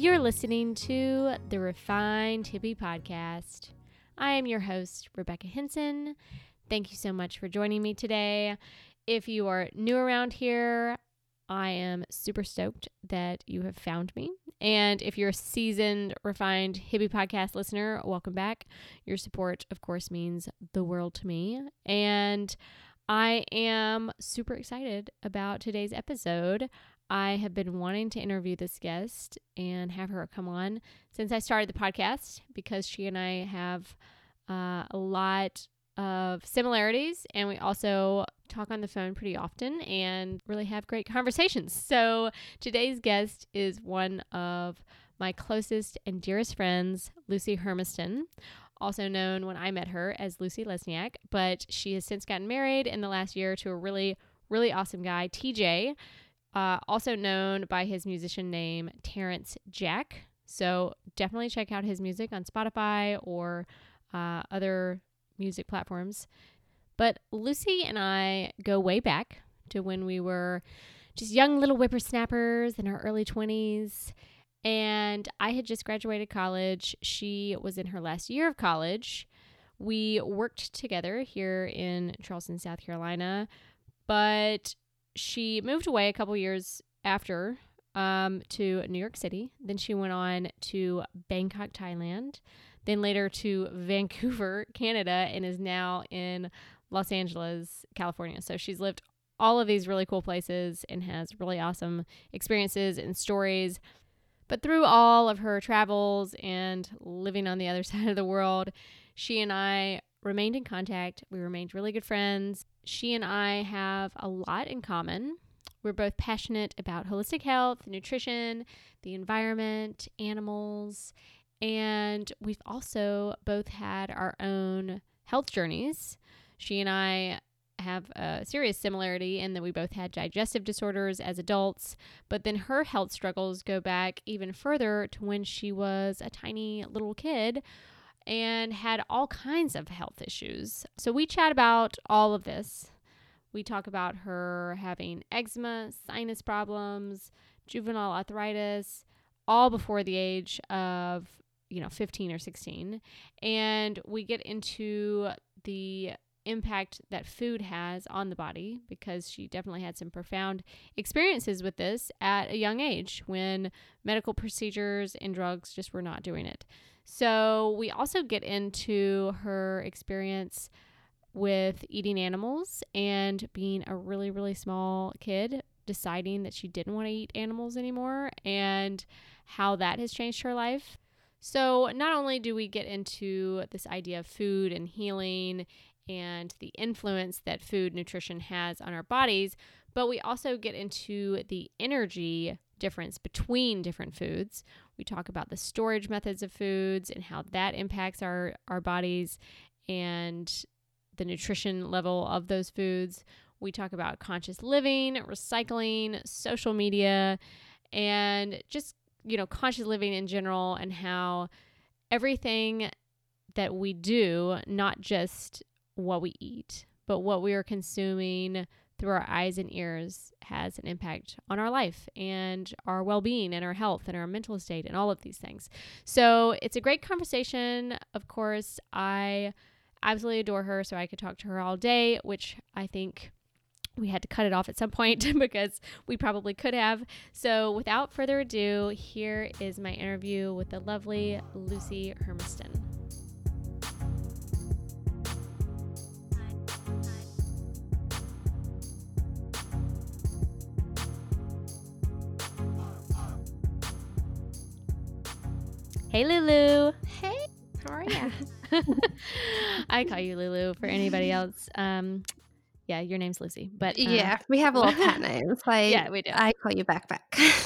You're listening to the Refined Hippie Podcast. I am your host, Rebecca Henson. Thank you so much for joining me today. If you are new around here, I am super stoked that you have found me. And if you're a seasoned, refined hippie podcast listener, welcome back. Your support, of course, means the world to me. And I am super excited about today's episode. I have been wanting to interview this guest and have her come on since I started the podcast because she and I have uh, a lot of similarities and we also talk on the phone pretty often and really have great conversations. So today's guest is one of my closest and dearest friends, Lucy Hermiston, also known when I met her as Lucy Lesniak, but she has since gotten married in the last year to a really, really awesome guy, TJ, uh, also known by his musician name, Terrence Jack. So definitely check out his music on Spotify or uh, other music platforms. But Lucy and I go way back to when we were just young little whippersnappers in our early 20s. And I had just graduated college. She was in her last year of college. We worked together here in Charleston, South Carolina, but she moved away a couple years after um, to New York City. Then she went on to Bangkok, Thailand then later to Vancouver, Canada, and is now in Los Angeles, California. So she's lived all of these really cool places and has really awesome experiences and stories. But through all of her travels and living on the other side of the world, she and I remained in contact. We remained really good friends. She and I have a lot in common. We're both passionate about holistic health, nutrition, the environment, animals, and we've also both had our own health journeys. She and I have a serious similarity in that we both had digestive disorders as adults, but then her health struggles go back even further to when she was a tiny little kid and had all kinds of health issues. So we chat about all of this. We talk about her having eczema, sinus problems, juvenile arthritis, all before the age of you know 15 or 16 and we get into the impact that food has on the body because she definitely had some profound experiences with this at a young age when medical procedures and drugs just were not doing it. So, we also get into her experience with eating animals and being a really, really small kid, deciding that she didn't want to eat animals anymore, and how that has changed her life. So, not only do we get into this idea of food and healing and the influence that food nutrition has on our bodies, but we also get into the energy difference between different foods. We talk about the storage methods of foods and how that impacts our, our bodies and the nutrition level of those foods. We talk about conscious living, recycling, social media, and just you know, conscious living in general and how everything that we do, not just what we eat, but what we are consuming through our eyes and ears has an impact on our life and our well being and our health and our mental state and all of these things. So it's a great conversation. Of course, I absolutely adore her, so I could talk to her all day, which I think we had to cut it off at some point because we probably could have. So, without further ado, here is my interview with the lovely Lucy Hermiston. Hey, Lulu. Hey, how are you? I call you Lulu for anybody else. Um, yeah, your name's Lucy. But uh, yeah, we have a little pet names. Like yeah, we do. I call you Backpack.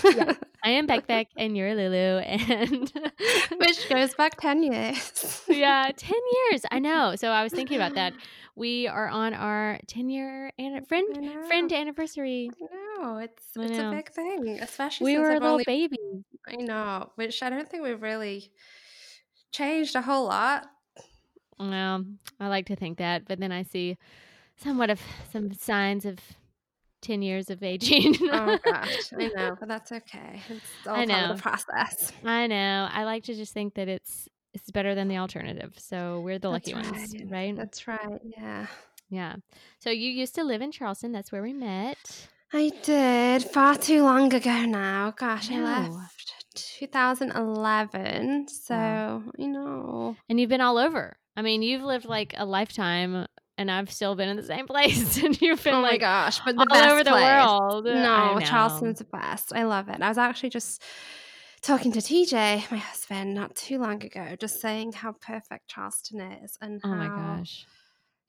yeah, I am Backpack, and you're Lulu, and which goes back ten years. yeah, ten years. I know. So I was thinking about that. We are on our ten year an- friend friend anniversary. I know it's I it's know. a big thing, especially since we were I've little only, baby. I know, which I don't think we've really changed a whole lot. Well, I like to think that, but then I see somewhat of some signs of 10 years of aging. oh gosh, I know, but that's okay. It's all I part of know. the process. I know. I like to just think that it's it's better than the alternative. So we're the lucky That's ones, right. right? That's right. Yeah. Yeah. So you used to live in Charleston. That's where we met. I did far too long ago now. Gosh, I know. left 2011. So, Wow. you know. And you've been all over. I mean, you've lived like a lifetime and I've still been in the same place and you've been oh my like gosh, but the all best over the world. No. Charleston's the best. I love it. I was actually just talking to TJ, my husband, not too long ago, just saying how perfect Charleston is and Oh how, my gosh.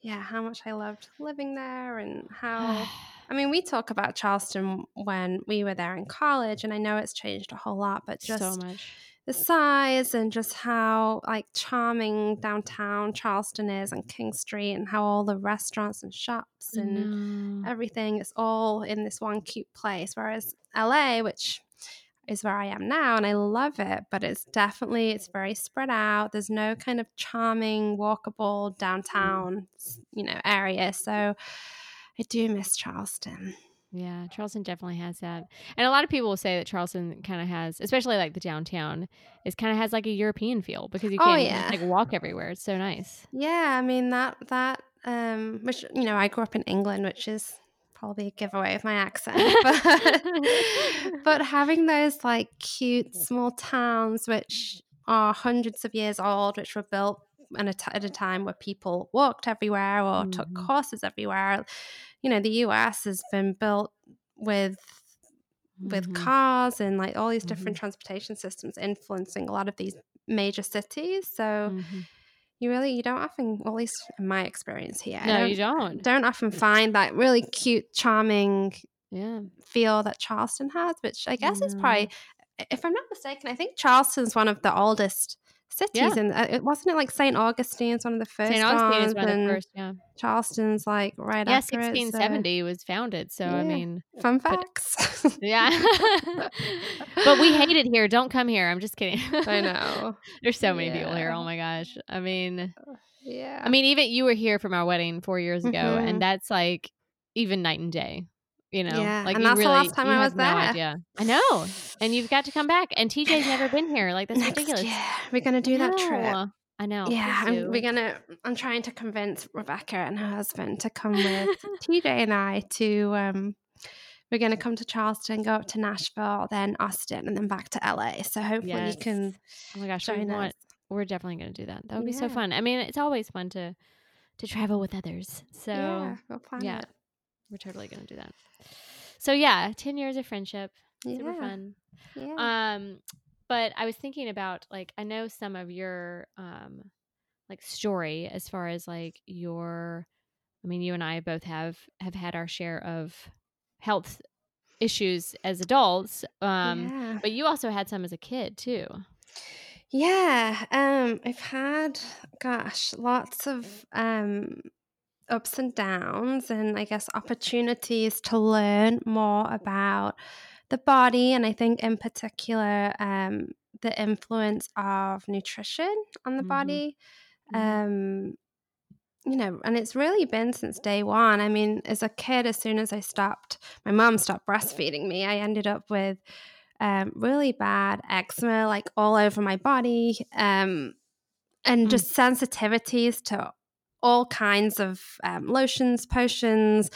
yeah, how much I loved living there and how. I mean, we talk about Charleston when we were there in college, and I know it's changed a whole lot, but just so much. The size and just how like charming downtown Charleston is and King Street and how all the restaurants and shops and No. everything is all in this one cute place. Whereas LA, which is where I am now, and I love it, but it's definitely it's very spread out. There's no kind of charming, walkable downtown, you know, area. So I do miss Charleston. Yeah, Charleston definitely has that. And a lot of people will say that Charleston kind of has, especially like the downtown, is kind of has like a European feel because you Oh, can yeah. like walk everywhere. It's so nice. Yeah, I mean that that um which you know, I grew up in England, which is probably a giveaway of my accent. But but having those like cute small towns which are hundreds of years old, which were built at a, t- at a time where people walked everywhere or took Mhm. courses everywhere. You know, the US has been built with with Mhm. cars and like all these different transportation systems influencing a lot of these major cities. So Mhm. you really you don't often, well, at least in my experience here, No, don't, you don't. don't often find that really cute, charming Yeah. feel that Charleston has, which I guess is probably, if I'm not mistaken, I think Charleston's one of the oldest cities, Yeah. and uh, it wasn't it like St. Augustine's one of the first St. Augustine is one of the first. Yeah. Charleston's like right Yeah. after it. so- 1670 was founded. So, I mean, Fun but- facts. yeah. but we hate it here. Don't come here. I'm just kidding. I know. There's so many people here. Oh my gosh. I mean, Yeah. I mean, even you were here from our wedding four years ago, Mhm. and that's like even night and day. You know, Yeah, like and that's the last time I was no there. idea. I know, and you've got to come back. And TJ's never been here. Like that's Next ridiculous. year we're gonna do that trip. I know. Yeah, I'm, we're gonna. I'm trying to convince Rebecca and her husband to come with TJ and I to. um We're gonna come to Charleston, go up to Nashville, then Austin, and then back to LA. So hopefully Yes. you can Oh my gosh, we join want. us. We're definitely going to do that. That would be so fun. I mean, it's always fun to to travel with others. So yeah, we'll plan yeah. We're totally going to do that. So yeah, ten years of friendship, super Yeah, fun. yeah. Um, but I was thinking about like I know some of your um like story as far as like your I mean you and I both have have had our share of health issues as adults. Um yeah. but you also had some as a kid too. Yeah, um, I've had, gosh, lots of um, ups and downs, and I guess opportunities to learn more about the body, and I think in particular um, the influence of nutrition on the Mhm. body. Mhm. Um, you know, and it's really been since day one. I mean, as a kid, as soon as I stopped, my mom stopped breastfeeding me, I ended up with um, really bad eczema, like all over my body, um, and Mm. just sensitivities to all kinds of um, lotions, potions,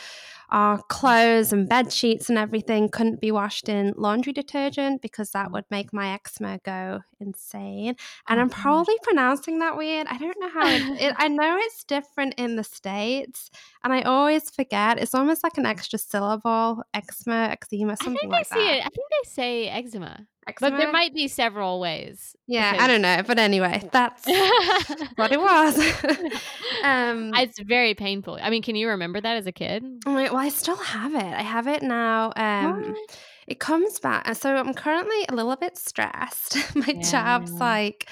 our clothes and bed sheets and everything couldn't be washed in laundry detergent because that would make my eczema go insane. And Oh, I'm probably pronouncing that weird. I don't know how it, it. I know it's different in the states, and I always forget. It's almost like an extra syllable, eczema, eczema, I think like they see that. it. I think they say eczema, but there might be several ways. Yeah, I don't know, but anyway, that's what it was. um, it's very painful. I mean, can you remember that as a kid? I'm like, well, I still have it. I have it now. Um, it comes back. So I'm currently a little bit stressed. My job's like,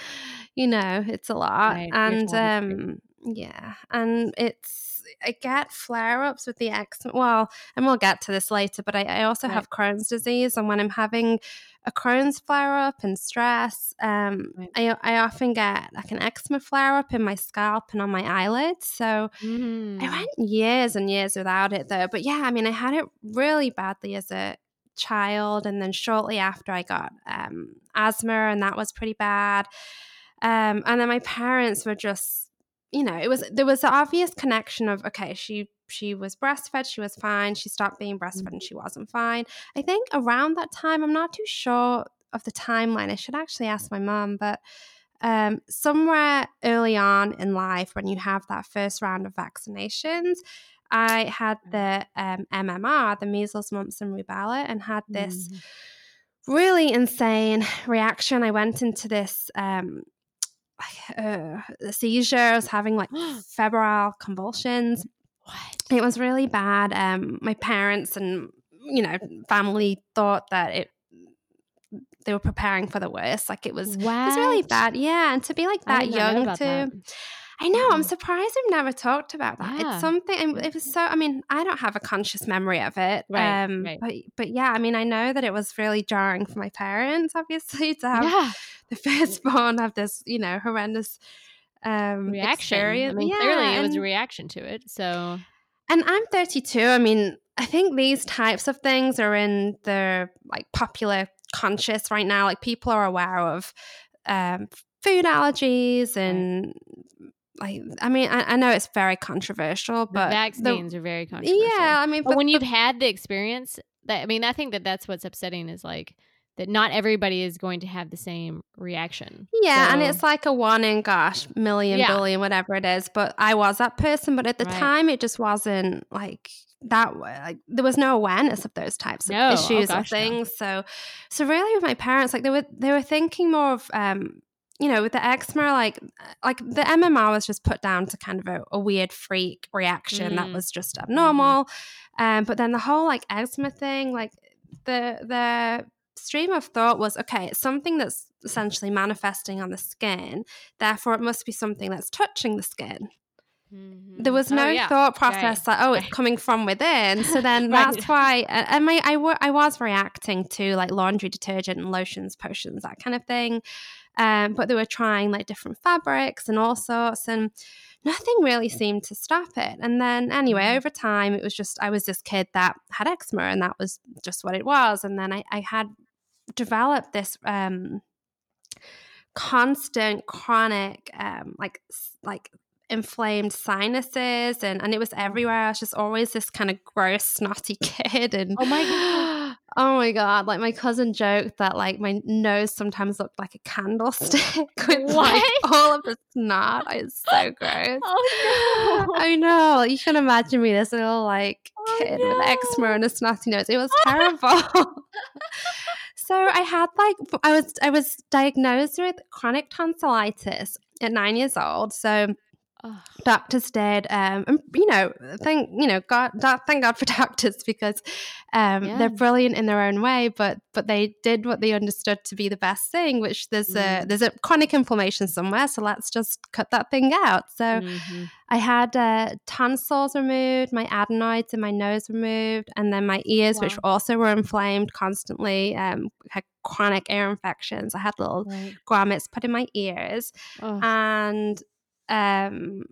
you know, it's a lot, Right, and job is crazy. um, yeah, and it's I get flare ups with the eczema. Well, and we'll get to this later, but I, I also Right. have Crohn's disease. And when I'm having a Crohn's flare up and stress, um, Right. I, I often get like an eczema flare up in my scalp and on my eyelids. So Mm. I went years and years without it though. But yeah, I mean, I had it really badly as a child. And then shortly after, I got um, asthma, and that was pretty bad. Um, and then my parents were just, you know, it was there was the obvious connection of okay, she she was breastfed, she was fine. She stopped being breastfed, and she wasn't fine. I think around that time, I'm not too sure of the timeline. I should actually ask my mom, but um, somewhere early on in life, when you have that first round of vaccinations, I had the um, MMR, the measles, mumps, and rubella, and had this Mm. really insane reaction. I went into this um, uh, seizure. I was having like febrile convulsions. What? It was really bad. Um, my parents and you know family thought that it they were preparing for the worst. Like it was it was really bad. Yeah, and to be like that did not know young too. that. I know. I'm surprised we've never talked about that. Yeah. It's something. It was so. I mean, I don't have a conscious memory of it. Right, Um, right. But but yeah, I mean, I know that it was really jarring for my parents, obviously, to have Yeah. the firstborn have this, you know, horrendous um Reaction. I mean, yeah, clearly it was a reaction to it. So and I'm 32. I mean, I think these types of things are in the like popular conscious right now. Like people are aware of um, food allergies and like I mean, I, I know it's very controversial, but the- vaccines are very controversial. yeah, I mean, But but when the- you've had the experience, that I mean, I think that that's what's upsetting is like that not everybody is going to have the same reaction. Yeah, and it's like a one in gosh, million, Yeah. billion, whatever it is. But I was that person, but at the Right. time it just wasn't like that. Like there was no awareness of those types of No, oh issues or gosh, no. things. So so really with my parents, like they were they were thinking more of um you know, with the eczema, like like the MMR was just put down to kind of a, a weird freak reaction that Mm. was just abnormal. Um, but then the whole like eczema thing, like the the stream of thought was okay, it's something that's essentially manifesting on the skin, therefore it must be something that's touching the skin. There was Oh, no yeah. thought process like, oh, it's coming from within. So then Right. that's why, and and my, I, I was reacting to like laundry detergent and lotions, potions, that kind of thing. Um, but they were trying like different fabrics and all sorts, and nothing really seemed to stop it. And then, anyway, Mhm. over time, it was just I was this kid that had eczema, and that was just what it was. And then I, I had developed this um, constant, chronic, um, like like inflamed sinuses, and and it was everywhere. I was just always this kind of gross, snotty kid, and Oh my God. Oh my god! Like my cousin joked that like my nose sometimes looked like a candlestick with like all of the snot. It's so gross. Oh no. I know. You can imagine me, this little like Oh, kid with no. eczema and a snotty nose. It was terrible. so I had like I was I was diagnosed with chronic tonsillitis at nine years old. So Ugh. doctors did um and, you know thank you know god thank god for doctors because um Yeah. they're brilliant in their own way but but they did what they understood to be the best thing which there's a Mm. there's a chronic inflammation somewhere so let's just cut that thing out so Mhm. i had uh, tonsils removed my adenoids in my nose removed and then my ears which also were inflamed constantly um had chronic ear infections i had little Right. grommets put in my ears Ugh. and um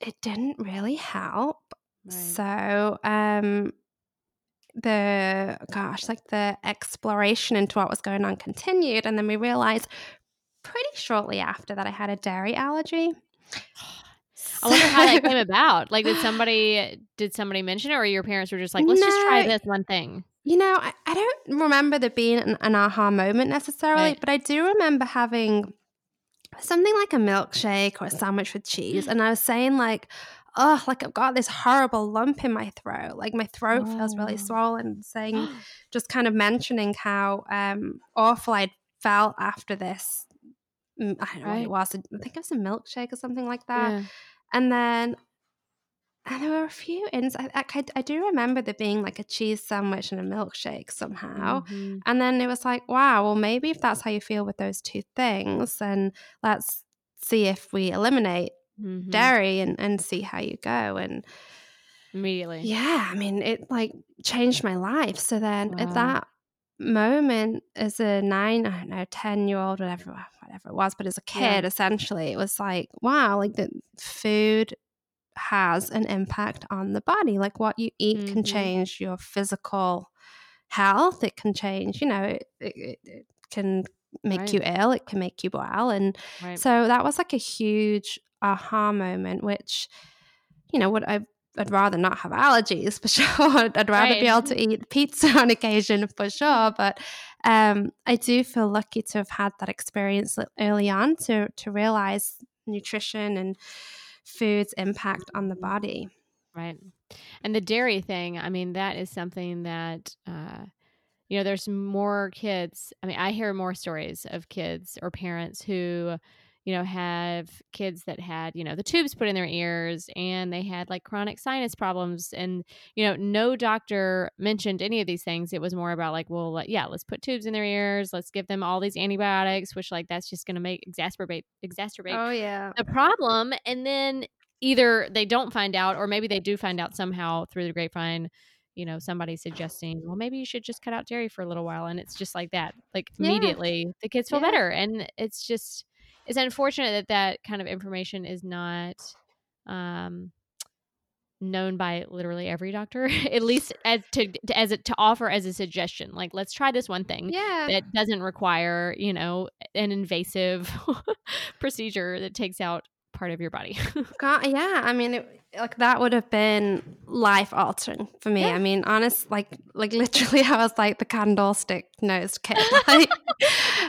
it didn't really help Right. so um the gosh like the exploration into what was going on continued and then we realized pretty shortly after that i had a dairy allergy I wonder how that came about. Like, did somebody did somebody mention it, or your parents were just like, "Let's just try this one thing"? You know, I, I don't remember there being an, an aha moment necessarily, Right. but I do remember having something like a milkshake or a sandwich with cheese. And I was saying, like, oh, like I've got this horrible lump in my throat. Like my throat feels really Oh. swollen. Saying, just kind of mentioning how um, awful I'd felt after this. mm, I don't know what it was. I think it was a milkshake or something like that. Yeah. And then, and there were a few ins. I, I, I do remember there being like a cheese sandwich and a milkshake somehow. Mhm. And then it was like, wow, well, maybe if that's how you feel with those two things, then let's see if we eliminate mm-hmm. dairy and, and see how you go. And immediately. Yeah. I mean, it like changed my life. So then wow. at that moment as a nine, I don't know, 10 year old, whatever, whatever it was, but as a kid, yeah. essentially, it was like, wow, like the food has an impact on the body. Like what you eat mm-hmm. can change your physical health. It can change, you know, it, it, it can make right. you ill. It can make you well. And right. so that was like a huge aha moment, which, you know, what I I'd rather not have allergies for sure. I'd rather right. be able to eat pizza on occasion for sure. But um, I do feel lucky to have had that experience early on to to realize nutrition and food's impact on the body. Right. And the dairy thing, I mean, that is something that, uh, you know, there's more kids. I mean, I hear more stories of kids or parents who, you know, have kids that had, you know, the tubes put in their ears and they had like chronic sinus problems. And, you know, no doctor mentioned any of these things. It was more about like, well, yeah, let's put tubes in their ears. Let's give them all these antibiotics, which like that's just going to make exacerbate, exacerbate oh, yeah. the problem. And then either they don't find out or maybe they do find out somehow through the grapevine you know somebody suggesting well maybe you should just cut out dairy for a little while and it's just like that like yeah. immediately the kids feel yeah. better and it's just it's unfortunate that that kind of information is not um, known by literally every doctor at least as to, to as a, to offer as a suggestion like let's try this one thing yeah. that doesn't require you know an invasive procedure that takes out part of your body. God, yeah, I mean, it, like that would have been life altering for me. Yeah. I mean, honest, like, like literally, I was like the candlestick nosed kid. Like,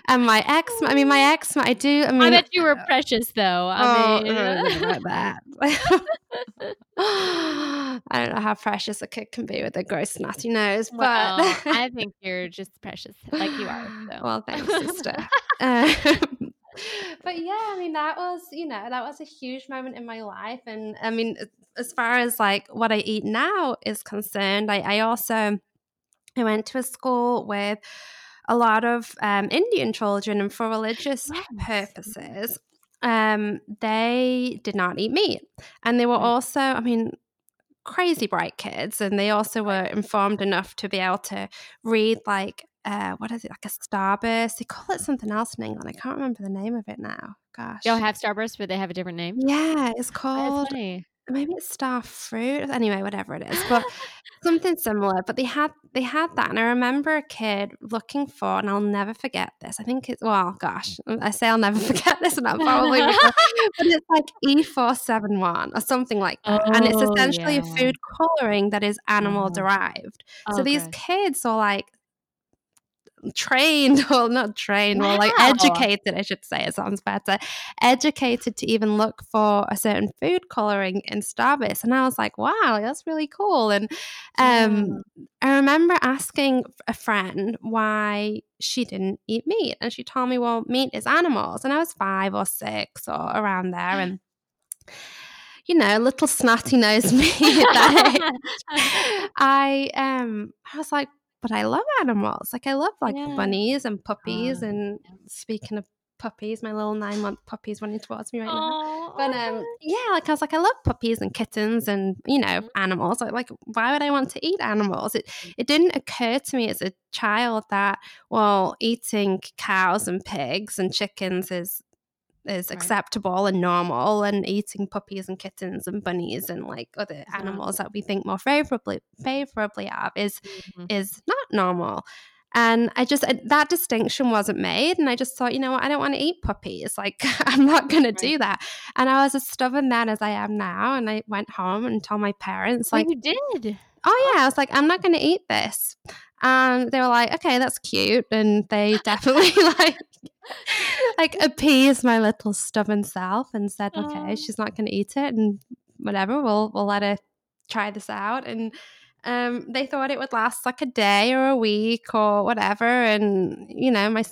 and my ex, I mean, my ex, I do. I mean, I bet you were precious though. I oh, mean, like that. I don't know how precious a kid can be with a gross, nasty nose, but I think you're just precious, like you are. So. Well, thanks, sister. Um, but yeah, I mean, that was, you know, that was a huge moment in my life. And I mean, as far as like what I eat now is concerned, I, I also I went to a school with a lot of um, Indian children, and for religious yes. purposes, um, they did not eat meat, and they were also, I mean, crazy bright kids, and they also were informed enough to be able to read like uh, what is it like a starburst? They call it something else in England. I can't remember the name of it now. Gosh, you'll have starburst, but they have a different name. Yeah, it's called. maybe it's star fruit. Anyway, whatever it is, but something similar. But they had they had that, and I remember a kid looking for, and I'll never forget this. I think it's well, gosh, I say I'll never forget this, and I'll probably, but it's like E four seven one or something like that, oh, and it's oh, essentially yeah. a food coloring that is animal derived. Oh, so these kids are like trained or not trained wow. or like educated i should say it sounds better educated to even look for a certain food coloring in starburst. And i was like wow that's really cool. And um, i remember asking a friend why she didn't eat meat. And she told me well meat is animals. And i was five or six or around there. And you know, little snotty nosed me I um I was like, but I love animals. Like I love like yeah. bunnies and puppies. Oh, and yeah. speaking of puppies, my little nine month puppy's running towards me right now. But um, yeah, like I was like, I love puppies and kittens and you know mm-hmm. animals. Like, like, why would I want to eat animals? It it didn't occur to me as a child that well, eating cows and pigs and chickens is is right. acceptable and normal and eating puppies and kittens and bunnies and like other animals that we think more favorably favorably of is mm-hmm. is not normal. And i just that distinction wasn't made and i just thought you know what? I don't want to eat puppies like i'm not going right. to do that. And i was as stubborn then as i am now and i went home and told my parents like you did? Oh yeah i was like i'm not going to eat this and they were like okay that's cute and they definitely like like appeased my little stubborn self and said, okay, she's not going to eat it and whatever, we'll we'll let her try this out. And um, they thought it would last like a day or a week or whatever. And you know, my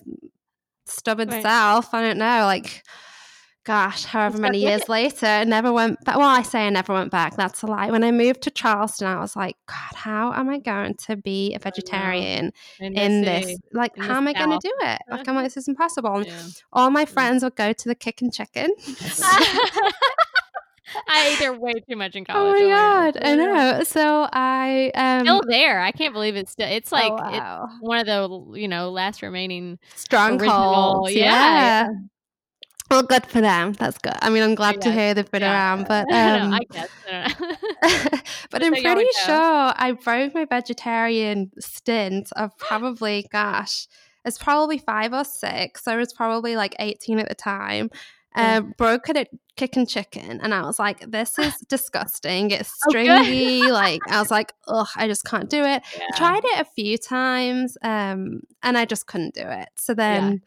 stubborn right. self, I don't know, like gosh, however many years later, I never went back. Well, I say I never went back. That's a lie. When I moved to Charleston, I was like, God, how am I going to be a vegetarian in, this? Like, in how am I going to do it? Like, I'm like, this is impossible. And yeah. all my friends would go to the Kickin' Chicken. I ate there way too much in college. Oh college. my god, I know. So I um Still there. I can't believe it's still. It's like oh, it's one of the you know last remaining. strongholds. yeah, Yeah. Well, good for them. That's good. I mean, I'm glad to hear they've been yeah. around, but um, no, I guess. No. but I'm pretty sure. I broke my vegetarian stint of probably, gosh, it's probably five or six. I was probably like 18 at the time. Yeah. Um, broke it at Kickin' Chicken, and I was like, "This is disgusting. It's Oh, like I was like, "Ugh, I just can't do it." Yeah. Tried it a few times, um, and I just couldn't do it. So then,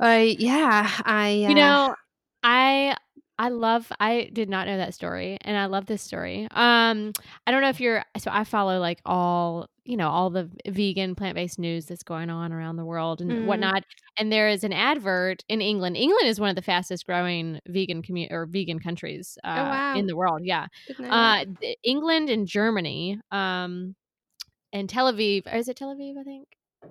I yeah, I uh, You know, I I love I did not know that story and I love this story. Um I don't know if you're so I follow like all, you know, all the vegan plant-based news that's going on around the world and Mm. whatnot. And there is an advert in England. England is one of the fastest growing vegan commu- or vegan countries uh, Oh, wow. in the world. Yeah. didn't know that. Uh England and Germany um and Tel Aviv, is it Tel Aviv, I think?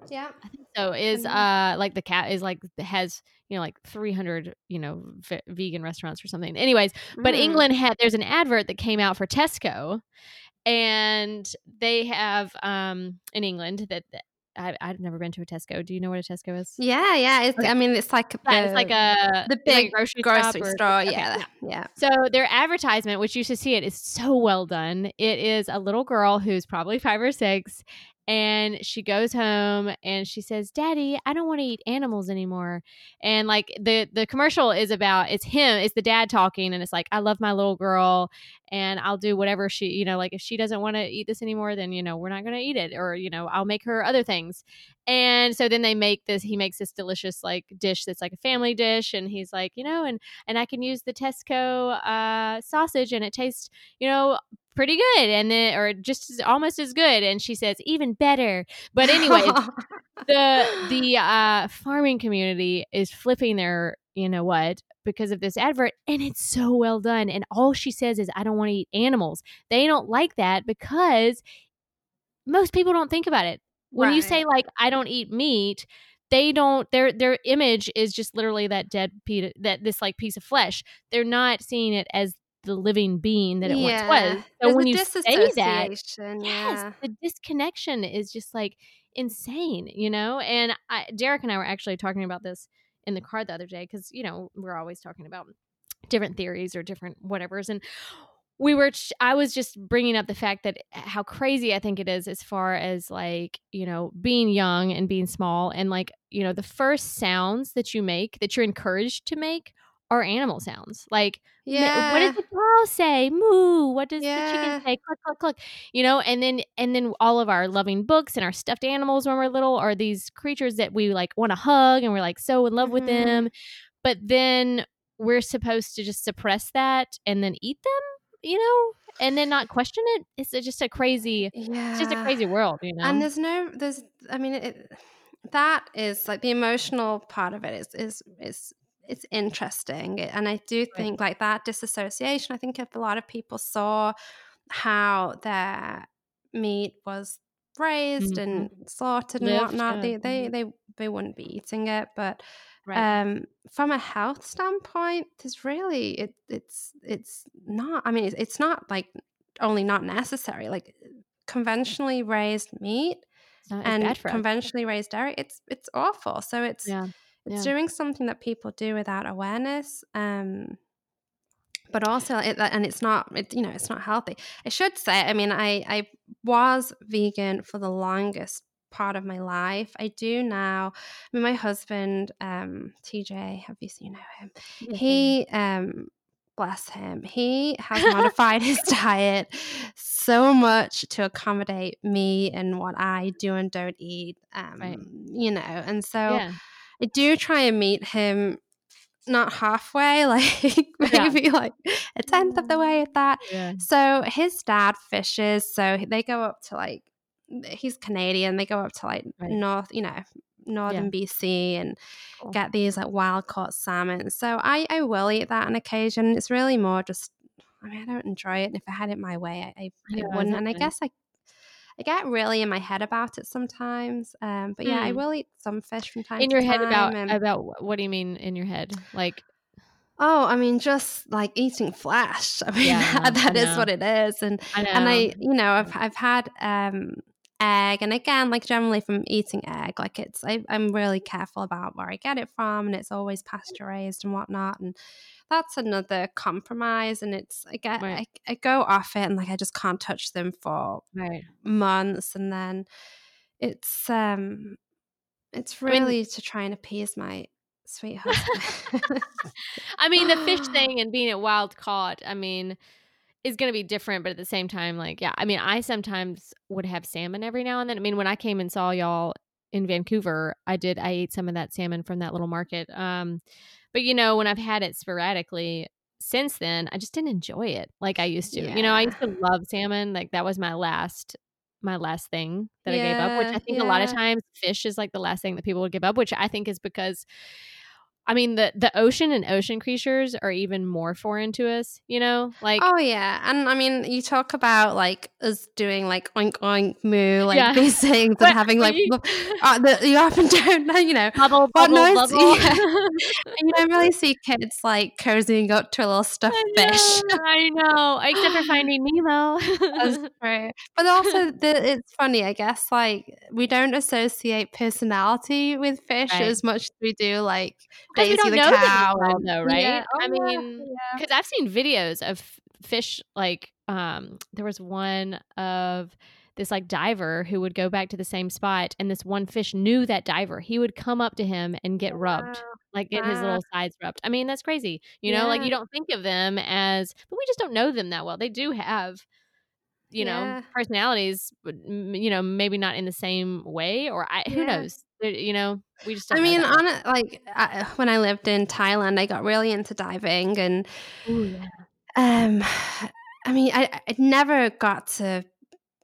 Yeah, I think so. Is Mhm. uh like the cat is like has you know like three hundred you know v- vegan restaurants or something. Anyways, but Mm. England had there's an advert that came out for Tesco, and they have um in England that, that I, I've never been to a Tesco. Do you know what a Tesco is? Yeah, yeah. It's, I mean, it's like Yeah, it's like a the it's like big grocery, grocery or- store. okay, yeah, yeah. So their advertisement, which you should see it, is so well done. It is a little girl who's probably five or six, and she goes home and she says, "Daddy, I don't want to eat animals anymore." And like the the commercial is about it's him, it's the dad talking, and it's like, "I love my little girl, and I'll do whatever she, you know, like if she doesn't want to eat this anymore, then you know we're not going to eat it, or you know I'll make her other things." And so then they make this. He makes this delicious like dish that's like a family dish, and he's like, you know, and and I can use the Tesco uh, sausage, and it tastes, you know, pretty good, and then or just almost as good. And she says, even better. But anyway, the the uh, farming community is flipping their, you know what, because of this advert, and it's so well done. And all she says is, I don't want to eat animals. They don't like that because most people don't think about it. When you say like I don't eat meat, they don't their their image is just literally that dead piece that this like piece of flesh. They're not seeing it as the living being that it once was. So There's when you say that, disassociation, yes, yeah. the disconnection is just like insane, you know? And I, Derek and I were actually talking about this in the car the other day because, you know, we're always talking about different theories or different whatevers. And we were, ch- I was just bringing up the fact that eh, how crazy I think it is as far as like, you know, being young and being small. And like, you know, the first sounds that you make that you're encouraged to make are animal sounds. Like, Yeah. what does the cow say? Moo. What does the chicken say? Cluck cluck cluck. You know, and then and then all of our loving books and our stuffed animals when we're little are these creatures that we like want to hug and we're like so in love with Mhm. them. But then we're supposed to just suppress that and then eat them, you know, and then not question it. It's just a crazy, yeah. it's just a crazy world, you know. And there's no, there's, I mean, it, that is like the emotional part of it is is is it's interesting, and I do think like that disassociation. I think if a lot of people saw how their meat was raised and slaughtered and Lived, whatnot, yeah. they they Mhm. they they wouldn't be eating it, but. right. um from a health standpoint there's really it it's it's not i mean it's, it's not like only not necessary like conventionally raised meat it's not, it's and bad for us. conventionally raised dairy it's it's awful so it's Yeah. It's yeah. doing something that people do without awareness um but also it, and it's not it, you know it's not healthy i should say i mean i i was vegan for the longest part of my life i do now i mean my husband um tj have you know him he um bless him he has modified his diet so much to accommodate me and what i do and don't eat um Right. you know and so yeah. I do try and meet him not halfway like Yeah. maybe like a tenth of the mm. way at that Yeah. so his dad fishes so they go up to like he's canadian they go up to like Right. north you know northern bc and Cool. get these like wild caught salmon. So I, I will eat that on occasion. It's really more just I mean I don't enjoy it. And if I had it my way, I, I, Yeah, wouldn't. And I guess I I get really in my head about it sometimes. Um, but yeah, I Hmm. will eat some fish from time in your head about and- about what do you mean in your head like Oh, I mean, just like eating flesh. I mean, Yeah, that, that I is what it is, and I and I, you know, I've I've had um egg, and again, like generally from eating egg, like it's I, I'm really careful about where I get it from, and it's always pasture raised and whatnot, and that's another compromise. And it's I get Right. I, I go off it, and like I just can't touch them for right. months, and then it's um it's I mean- really to try and appease my sweetheart. I mean, the fish thing and being at wild caught, I mean, is going to be different, but at the same time, like, yeah, I mean, I sometimes would have salmon every now and then. I mean, when I came and saw y'all in Vancouver, I did, I ate some of that salmon from that little market. Um, but you know, when I've had it sporadically since then, I just didn't enjoy it like I used to. You know, I used to love salmon. Like that was my last my last thing that I gave up, which I think a lot of times fish is like the last thing that people would give up, which I think is because I mean the the ocean and ocean creatures are even more foreign to us, you know? Like Oh yeah, and I mean, you talk about like us doing like oink oink moo, like Yeah. these things, and having like you- uh, the, you often don't you know. bubble bubble noise- bubble. yeah. And you don't really see kids like cozying up to a little stuffed I fish. know, I know. Except for Finding Nemo. That's true. But also, the, it's funny, I guess. Like we don't associate personality with fish Right. as much as we do like We Daisy don't the know them cow. well, and- though, right? Yeah. I Oh, yeah, mean, yeah. because I've seen videos of fish like um there was one of this like diver who would go back to the same spot and this one fish knew that diver he would come up to him and get rubbed Wow. like get his little sides rubbed i mean that's crazy you know like you don't think of them as but we just don't know them that well they do have you know personalities you know maybe not in the same way or i who Yeah. knows you know we just I mean, on it, like I, when I lived in Thailand, I got really into diving, and. Ooh, yeah. um, I mean, I, I never got to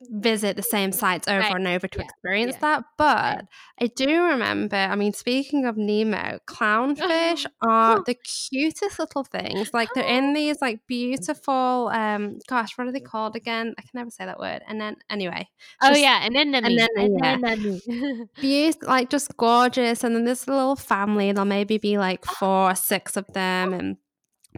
visit the same sites over Right. and over to Yeah. experience Yeah. that, but I do remember. I mean, speaking of Nemo, clownfish are the cutest little things. Like they're in these like beautiful. Um, gosh, what are they called again? I can never say that word. And then anyway, oh just yeah and then the and then, yeah. then beaut like just gorgeous and then this little family there'll maybe be like four or six of them and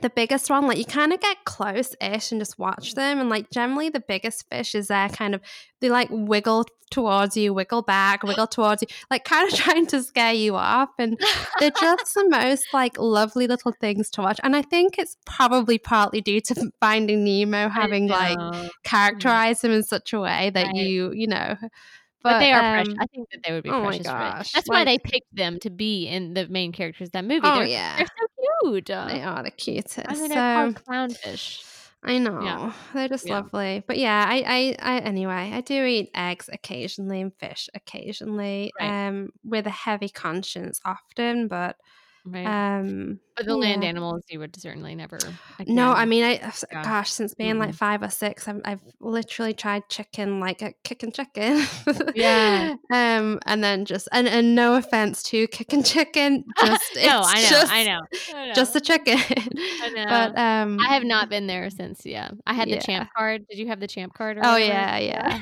the biggest one like you kind of get close-ish and just watch them and like generally the biggest fish is there kind of they like wiggle towards you wiggle back wiggle towards you like kind of trying to scare you off and they're just the most like lovely little things to watch and i think it's probably partly due to finding nemo having like characterized them in such a way that Right. you you know but, they are precious. um, I think that they would be oh precious. for it. gosh, That's why they picked them to be in the main characters of that movie. Oh they're, yeah, they're so cute. they are the cutest. I mean, they're so called clownfish. I know they're just Yeah. lovely. But yeah, I, I, I, anyway, I do eat eggs occasionally and fish occasionally, Right. um, with a heavy conscience often. But Right. um, but the land animals, you would certainly never. No, I mean, I Yeah. gosh, since being like Mm-mm. five or six, I've, I've literally tried chicken like a Kickin' Chicken. Yeah. um, and then just and and no offense to Kickin' Chicken, just it's no, I know, just, I know, I know. just a chicken. know. But um, I have not been there since. Yeah, I had Yeah. the champ card. Did you have the champ card? Or Oh yeah, yeah.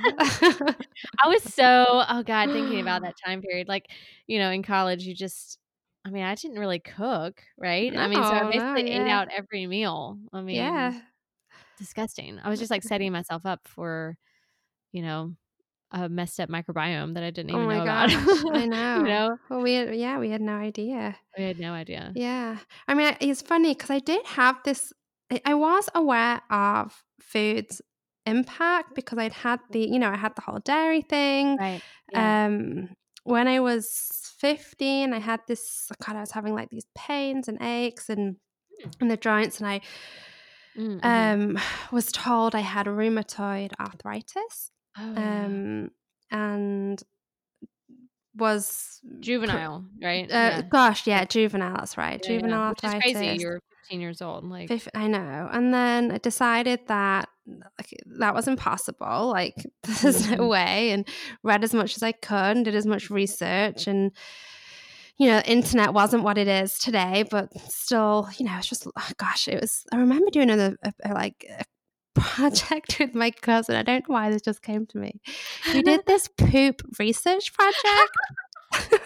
I was so oh god thinking about that time period. Like you know, in college, you just. I mean, I didn't really cook, right? I mean, so I No, no, basically ate out every meal. I mean, yeah. disgusting. I was just like setting myself up for, you know, a messed up microbiome that I didn't even Oh my know gosh, about. I know. you know, Well, we had, yeah, we had no idea. We had no idea. Yeah, I mean, it's funny because I did have this. I- I was aware of food's impact because I'd had the, you know, I had the whole dairy thing. Right. Yeah. Um, when I was fifteen, I had this. God, I was having like these pains and aches and Hmm. in the joints, and I Mm, mhm. um was told I had rheumatoid arthritis. Oh. Um, and was pr- juvenile, right? Uh, yeah. Gosh, yeah, juvenile. That's right. Yeah, yeah. Juvenile Which is crazy. You're 15 years old. Like, I know. And then I decided that like, that was impossible. Like, there's no Mhm. way. And read as much as I could and did as much research. And, you know, internet wasn't what it is today, but still, you know, it's just, oh, gosh, it was. I remember doing a, a, a like, a project with my cousin. I don't know why this just came to me. We did this poop research project.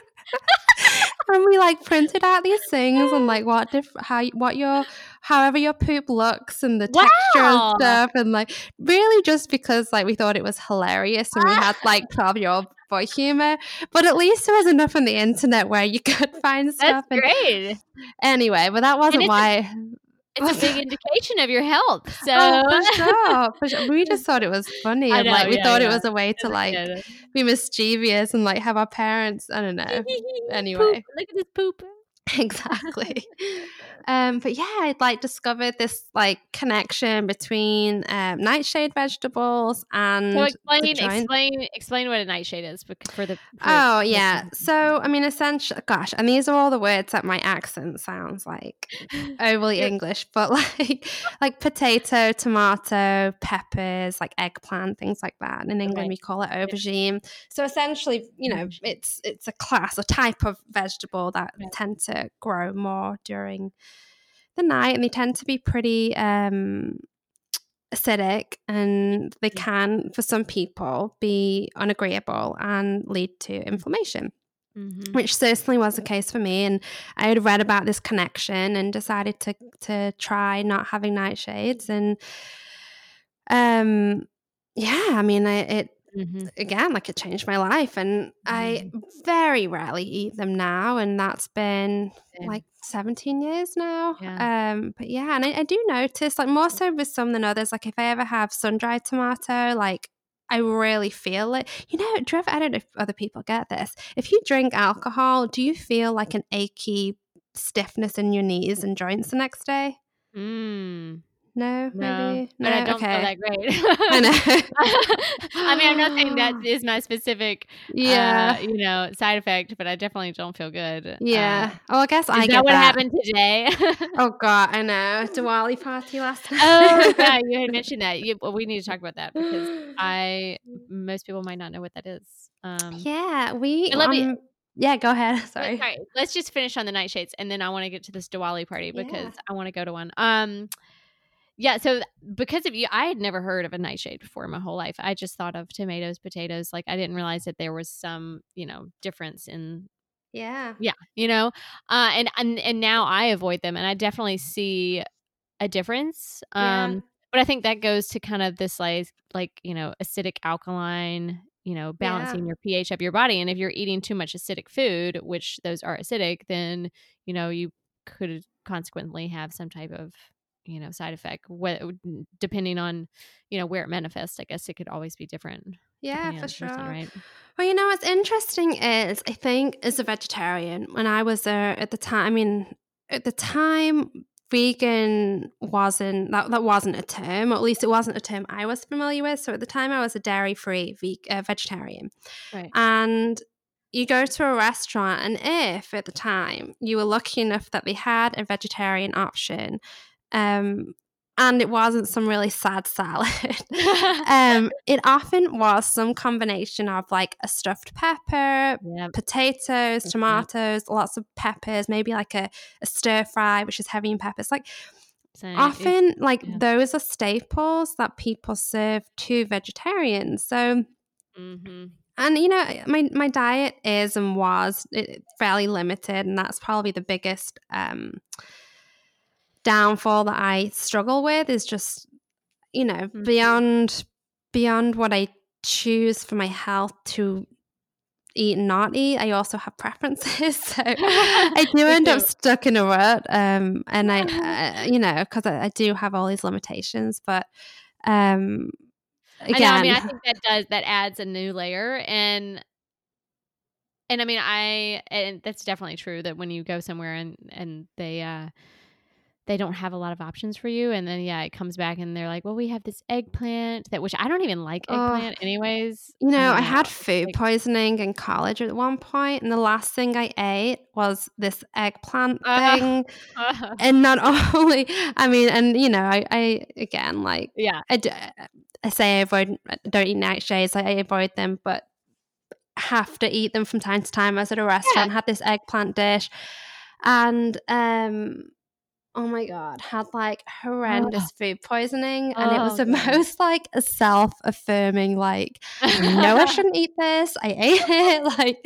And we like printed out these things and like what diff- how what your however your poop looks and the texture Wow. and stuff and like really just because like we thought it was hilarious and we had like 12 year old boy humor but at least there was enough on the internet where you could find That's stuff and great. anyway but that wasn't why It's a big indication of your health. So oh, for sure, for sure. We just thought it was funny, I and like we yeah, thought yeah. it was a way to like be mischievous and like have our parents. I don't know. Anyway. Poop. Look at this poop. exactly. um, but yeah, I'd like discovered this like connection between um, nightshade vegetables and So explain, joint- explain, explain what a nightshade is bec- for the. For Oh yeah. So I mean, essentially, gosh, and these are all the words that my accent sounds like overly English, but like like potato, tomato, peppers, like eggplant, things like that. And in England, Right. we call it aubergine. So essentially, you know, it's it's a class, a type of vegetable that Right. tend to grow more during the night, and they tend to be pretty um acidic and they can for some people be unagreeable and lead to inflammation Mhm. which certainly was the case for me. And I had read about this connection and decided to to try not having nightshades. And um, yeah, I mean, I, it Mhm. again like it changed my life, and I very rarely eat them now, and that's been Same. like 17 years now. Yeah. Um, but yeah, and I, I do notice like more so with some than others. Like if I ever have sun dried tomato, like I really feel it. You know, do you ever, I don't know if other people get this. If you drink alcohol, do you feel like an achy stiffness in your knees and joints the next day? Mm. No, No, maybe. but I don't feel that great. I know. I mean, I'm not saying that is my specific, yeah, uh, you know, side effect, but I definitely don't feel good. yeah. Uh, oh, I guess I get that what that. happened today? Oh God, I know. Diwali party last night. oh, yeah, you had mentioned that. You, well, we need to talk about that because I, most people might not know what that is. Um, yeah, we. Let me- um, yeah, go ahead. Sorry. sorry. Let's just finish on the nightshades, and then I want to get to this Diwali party Yeah. because I want to go to one. Um, yeah. So because of you, I had never heard of a nightshade before in my whole life. I just thought of tomatoes, potatoes. Like I didn't realize that there was some, you know, difference in Yeah. yeah, you know, uh, and and and now I avoid them, and I definitely see a difference. Yeah. Um, but I think that goes to kind of this like like you know acidic alkaline, you know, balancing your pH of your body, and if you're eating too much acidic food, which those are acidic, then you know you could consequently have some type of you know side effect wh- depending on you know where it manifests i guess it could always be different Yeah, for sure. person, right Well, you know what's interesting is I think as a vegetarian, when I was there at the time, I mean, at the time, vegan wasn't that, that wasn't a term, or at least it wasn't a term I was familiar with. So at the time, I was a dairy free ve- uh, vegetarian, right and you go to a restaurant, and if at the time you were lucky enough that they had a vegetarian option, um, and it wasn't some really sad salad. um, it often was some combination of like a stuffed pepper, yeah potatoes, Mhm. tomatoes, lots of peppers, maybe like a, a stir fry, which is heavy in peppers. Like so it- often, like yeah. those are staples that people serve to vegetarians. So, mhm. and you know, my my diet is and was eh, fairly limited, and that's probably the biggest um, downfall that I struggle with is just you know Mhm. beyond beyond what I choose for my health to eat and not eat. I also have preferences, so I do end up stuck in a rut. Um, and I, uh, you know, because I, I do have all these limitations, but um, I know. again, I mean, I think that does that adds a new layer, and and I mean, I and that's definitely true that when you go somewhere and and they uh they don't have a lot of options for you, and then yeah, it comes back and they're like, well, we have this eggplant that which I don't even like Oh. eggplant, anyways. You know, don't I had food Like- poisoning in college at one point, and the last thing I ate was this eggplant Ah. thing. And not only, I mean, and you know, I, I again, like, yeah, I, d- I say I avoid, I don't eat nightshades, I, I avoid them, but have to eat them from time to time. I was at a restaurant, had this eggplant dish, and um, oh my god, had like horrendous ah. food poisoning, and it Oh, was the God. most like self-affirming, like no, I shouldn't eat this. I ate it, like,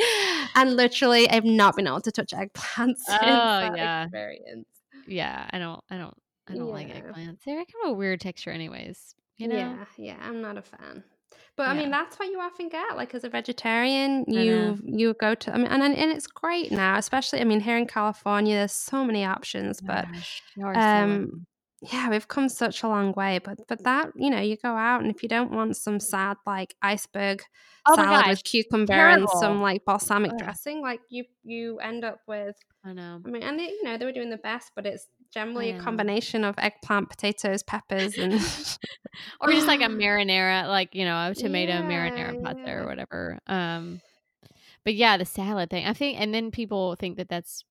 and literally, I've not been able to touch eggplants since Oh, yeah. experience. yeah, I don't, I don't, I don't like Yeah. eggplants. They're kind of a weird texture, anyways. You know? Yeah, yeah, I'm not a fan. But I mean, that's what you often get. Like as a vegetarian, you you go to. I mean, and and it's great now, especially. I mean, here in California, there's so many options. But y'all so um, yeah, we've come such a long way. But but that you know, you go out and if you don't want some sad like iceberg Oh salad with cucumber and some like balsamic Ugh. dressing, like you you end up with. I know. I mean, and they, you know they were doing the best, but it's generally a combination of eggplant, potatoes, peppers, and or just like a marinara, like you know, a tomato Yeah, marinara pasta yeah. or whatever. Um, but yeah, the salad thing. I think, and then people think that that's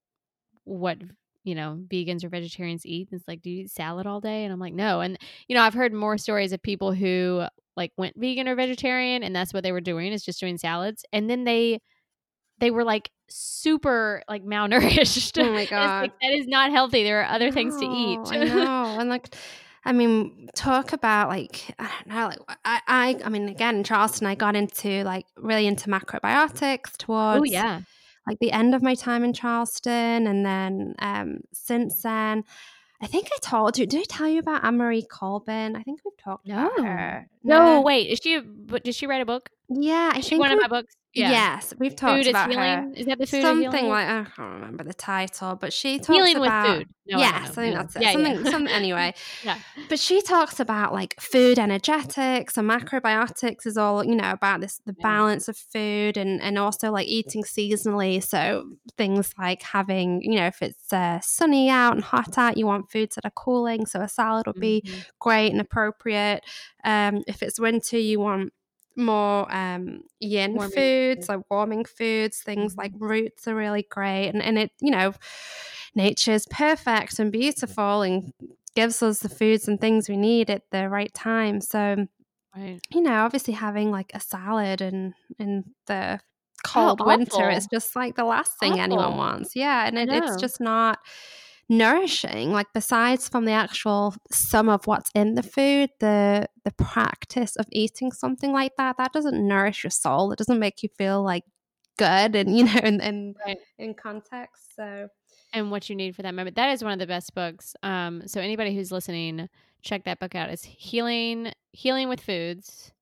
what you know vegans or vegetarians eat. It's like, do you eat salad all day? And I'm like, no. And you know, I've heard more stories of people who like went vegan or vegetarian, and that's what they were doing is just doing salads, and then they they were like super like malnourished. Oh my god. like that is not healthy. There are other things to eat. No, I know. And like I mean, talk about like I don't know, like I I I mean again in Charleston I got into like really into macrobiotics towards oh yeah. like the end of my time in Charleston and then um since then I think I told you did I tell you about Anne Marie Colbin? I think we've talked about No. her. No, no wait. Is she? a- But did she write a book? Yeah, I Is she think one of my books? Yeah. Yes, we've talked Food is about her. Is that the food Something healing? like I can't remember the title, but she talks healing about with food. No, yes, I, know. think Yeah. that's it. Yeah, something, yeah. something anyway. Yeah. But she talks about like food energetics and macrobiotics is all you know about this the balance of food and and also like eating seasonally. So things like having you know if it's uh, sunny out and hot out, you want foods that are cooling. So a salad would be Mhm. great and appropriate. Um, if it's winter, you want more um, yin Warming foods, like warming foods. Things Mhm. like roots are really great, and and it you know, nature's perfect and beautiful and gives us the foods and things we need at the right time. So Right. you know, obviously having like a salad and in the cold winter, it's awful. just like the last thing anyone wants. Yeah, and it, it's just not nourishing. Like besides from the actual sum of what's in the food, the the practice of eating something like that, that doesn't nourish your soul. It doesn't make you feel like good and you know in in, Right. in context. So And what you need for that moment. That is one of the best books. Um, so anybody who's listening, check that book out. It's healing healing with foods.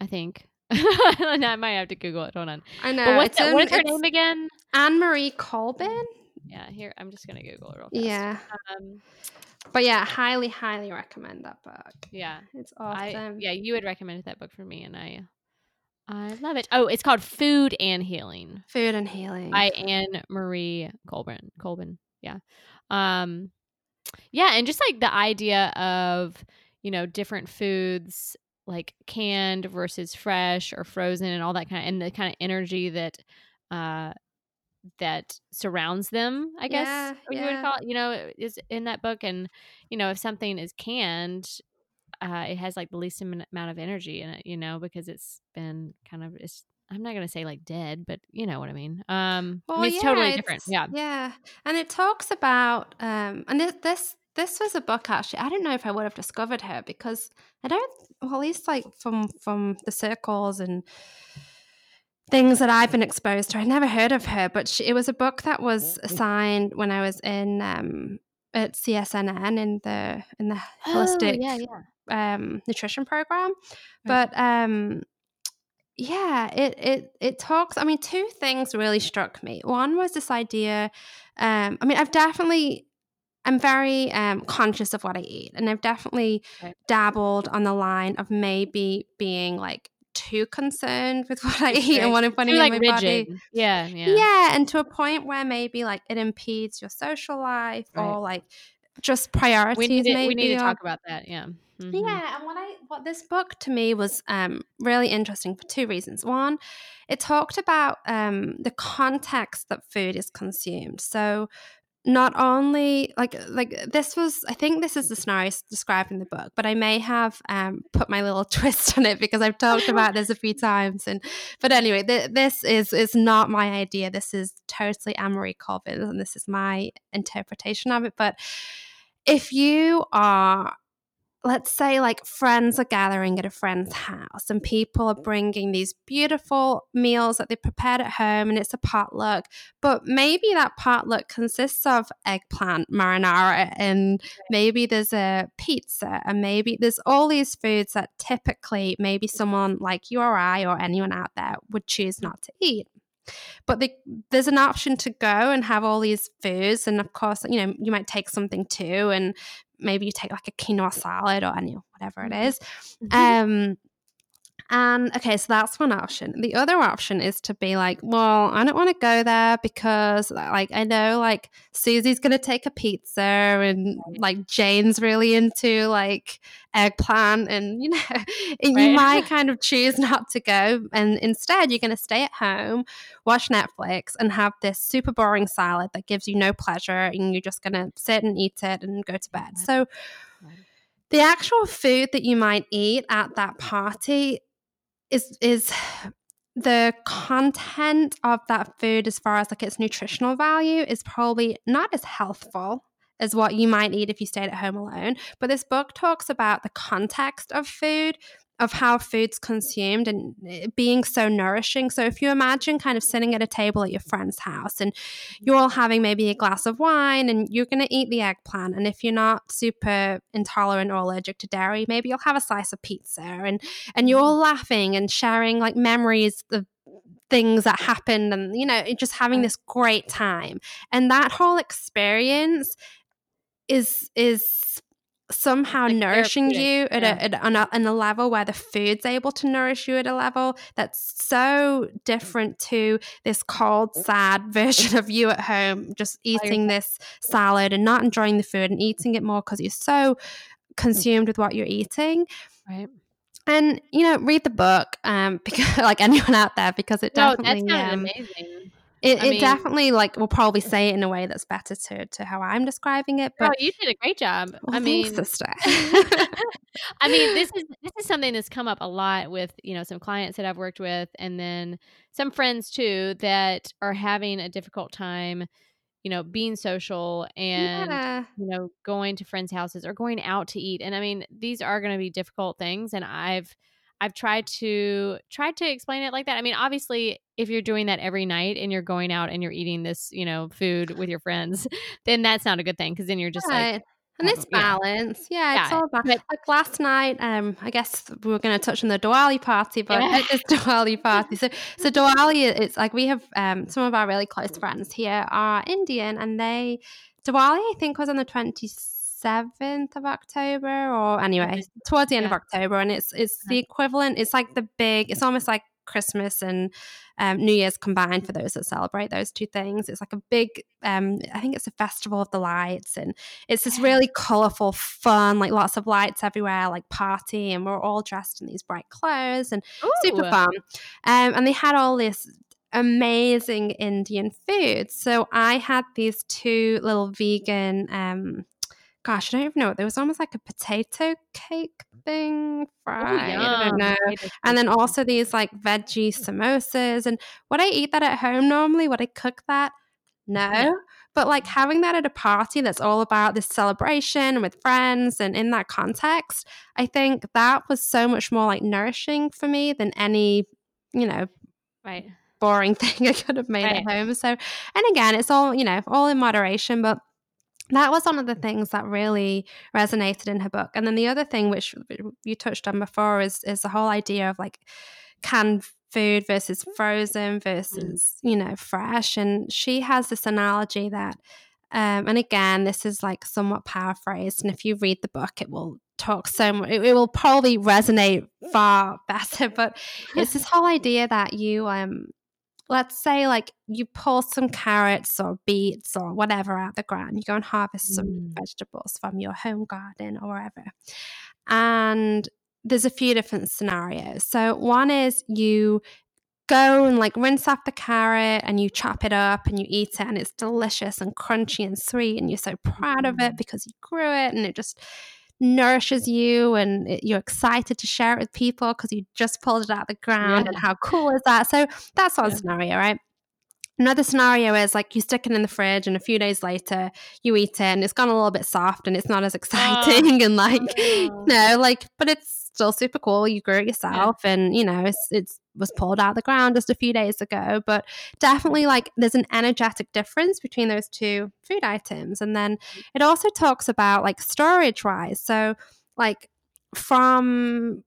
I think. I might have to Google it. Hold on. I know But what's that, what in- her it's name again? Anne Marie Colbin. Yeah, here I'm just gonna Google it real fast. Yeah. Um, But yeah, highly, highly recommend that book. yeah. It's I awesome. yeah, you had recommended that book for me, and I I love it. Oh, it's called Food and Healing Food and healing. by Anne Marie Colburn. Colbin, yeah, um, yeah, and just like the idea of you know different foods like canned versus fresh or frozen and all that kind of and the kind of energy that uh that surrounds them i guess Yeah, or you would call it you know is in that book and you know if something is canned uh it has like the least amount of energy in it you know because it's been kind of it's i'm not gonna say like dead but you know what i mean um I mean, it's totally different yeah Yeah. And it talks about um and this this this was a book actually. I don't know if I would have discovered her because I don't well at least like from from the circles and things that I've been exposed to. I'd never heard of her, but she, it was a book that was assigned when I was in um at CSNN in the in the holistic oh, yeah yeah um, nutrition program. Right. But um, yeah, it it it talks. I mean, two things really struck me. One was this idea. Um, I mean, I've definitely. I'm very um, conscious of what I eat, and I've definitely Right. dabbled on the line of maybe being like too concerned with what I eat and what I'm putting in like my body. yeah yeah Yeah. and to a point where maybe like it impedes your social life Right. or like just priorities. we need to, we need to or- talk about that yeah Mhm. yeah, and what I what this book to me was um, really interesting for two reasons. One, it talked about um, the context that food is consumed. So not only like like this was i think this is the scenario described in the book but i may have um, put my little twist on it because i've talked about this a few times and but anyway th- this is is not my idea. This is totally anne-marie colbin and this is my interpretation of it but if you are let's say like friends are gathering at a friend's house and people are bringing these beautiful meals that they prepared at home and it's a potluck but maybe that potluck consists of eggplant marinara and maybe there's a pizza and maybe there's all these foods that typically maybe someone like you or I or anyone out there would choose not to eat. But the, there's an option to go and have all these foods and of course you know you might take something too and maybe you take like a quinoa salad or any whatever it mm-hmm. is. Mm-hmm. Um, and okay, so that's one option. The other option is to be like, well, I don't want to go there because like I know like Susie's gonna take a pizza and like Jane's really into like eggplant and you know and you might kind of choose not to go and instead you're gonna stay at home, watch Netflix and have this super boring salad that gives you no pleasure and you're just gonna sit and eat it and go to bed. So the actual food that you might eat at that party is is the content of that food as far as like its nutritional value is probably not as healthful as what you might eat if you stayed at home alone. But this book talks about the context of food of how food's consumed and eh, being so nourishing. So if you imagine kind of sitting at a table at your friend's house and you're all having maybe a glass of wine and you're going to eat the eggplant and if you're not super intolerant or allergic to dairy, maybe you'll have a slice of pizza and and you're all laughing and sharing like memories of things that happened and you know just having this great time. And that whole experience is is somehow like nourishing you at, yeah. a, at on, a, on a level where the food's able to nourish you at a level that's so different to this cold sad version of you at home just eating this salad and not enjoying the food and eating it more because you're so mm. consumed with what you're eating right and you know read the book um because like anyone out there because it definitely no, that's um, amazing it, it mean, definitely like will probably say it in a way that's better to to how I'm describing it. But oh, you did a great job. Well, I mean, sister. I mean, this is this is something that's come up a lot with you know some clients that I've worked with, and then some friends too that are having a difficult time you know being social and yeah. you know going to friends houses or going out to eat and i mean these are going to be difficult things and i've I've tried to try to explain it like that. I mean, obviously, if you're doing that every night and you're going out and you're eating this, you know, food with your friends, then that's not a good thing because then you're just right. like and it's balance. Yeah, yeah it's all about but, like last night. Um, I guess we were going to touch on the Diwali party, but yeah. it's Diwali party. So, so Diwali, it's like we have um some of our really close friends here are Indian, and they Diwali I think was on the twenty 7th of October or anyway, towards the end yeah. of October. And it's it's the equivalent, it's like the big, it's almost like Christmas and um, New Year's combined for those that celebrate those two things. It's like a big, um, I think it's a festival of the lights, and it's this really colorful, fun, like lots of lights everywhere, like party, and we're all dressed in these bright clothes and Ooh. super fun. Um, and they had all this amazing Indian food. So I had these two little vegan um, gosh, I don't even know. There was almost like a potato cake thing fried. Ooh, I don't know. And then also these like veggie samosas. And would I eat that at home normally? Would I cook that? No. Yeah. But like having that at a party that's all about this celebration with friends and in that context, I think that was so much more like nourishing for me than any, you know, right boring thing I could have made right. at home. So, and again, it's all, you know, all in moderation, but that was one of the things that really resonated in her book. And then the other thing, which you touched on before, is is the whole idea of like canned food versus frozen versus you know fresh. And she has this analogy that, um, and again, this is like somewhat paraphrased. And if you read the book, it will talk so much. It, it will probably resonate far better. But it's this whole idea that you um let's say like you pull some carrots or beets or whatever out the ground, you go and harvest some mm. vegetables from your home garden or wherever. And there's a few different scenarios. So one is you go and like rinse off the carrot and you chop it up and you eat it and it's delicious and crunchy and sweet and you're so proud of it Mm. because you grew it and it just nourishes you and it, you're excited to share it with people because you just pulled it out of the ground Yeah. and how cool is that so that's one Yeah. scenario right Another scenario is like you stick it in the fridge and a few days later you eat it and it's gone a little bit soft and it's not as ah, exciting and like Oh. no, like but it's still super cool. You grew it yourself and you know, it's it's was pulled out of the ground just a few days ago. But definitely like there's an energetic difference between those two food items. And then it also talks about like storage wise. So like from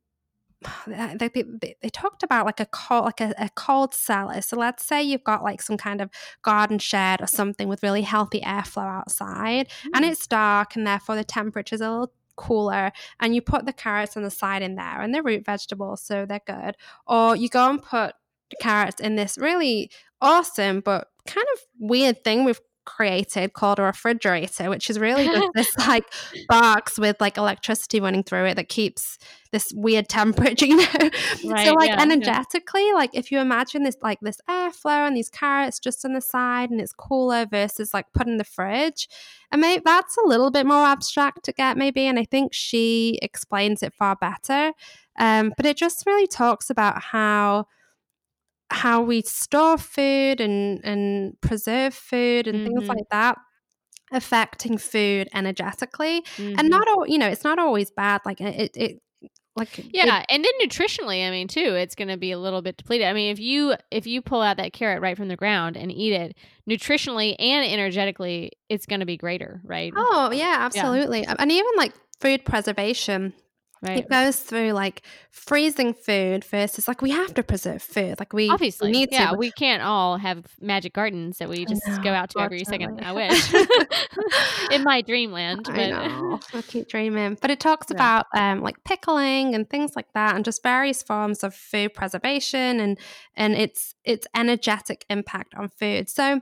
they, they, talked about like a cold like a, a cold cellar so let's say you've got like some kind of garden shed or something with really healthy airflow outside and Mm. it's dark and therefore the temperature's a little cooler and you put the carrots on the side in there and they're root vegetables so they're good. Or you go and put carrots in this really awesome but kind of weird thing we've created called a refrigerator which is really just this like box with like electricity running through it that keeps this weird temperature you know Right, so like yeah, yeah. energetically like if you imagine this like this airflow and these carrots just on the side and it's cooler versus like put in the fridge and maybe that's a little bit more abstract to get maybe and i think she explains it far better um, but it just really talks about how how we store food and and preserve food and things Mhm. like that affecting food energetically Mhm. and not all you know it's not always bad like it it like it- Yeah, and then nutritionally, I mean, too, it's going to be a little bit depleted. I mean, if you if you pull out that carrot right from the ground and eat it, nutritionally and energetically, it's going to be greater, right? oh yeah absolutely and even like food preservation right. it goes through like freezing food versus like we have to preserve food like we Obviously, need yeah, to we can't all have magic gardens that we just go out to every second. I wish in my dreamland, but I know. I keep dreaming. But it talks Yeah. about um, like pickling and things like that, and just various forms of food preservation and and its its energetic impact on food. So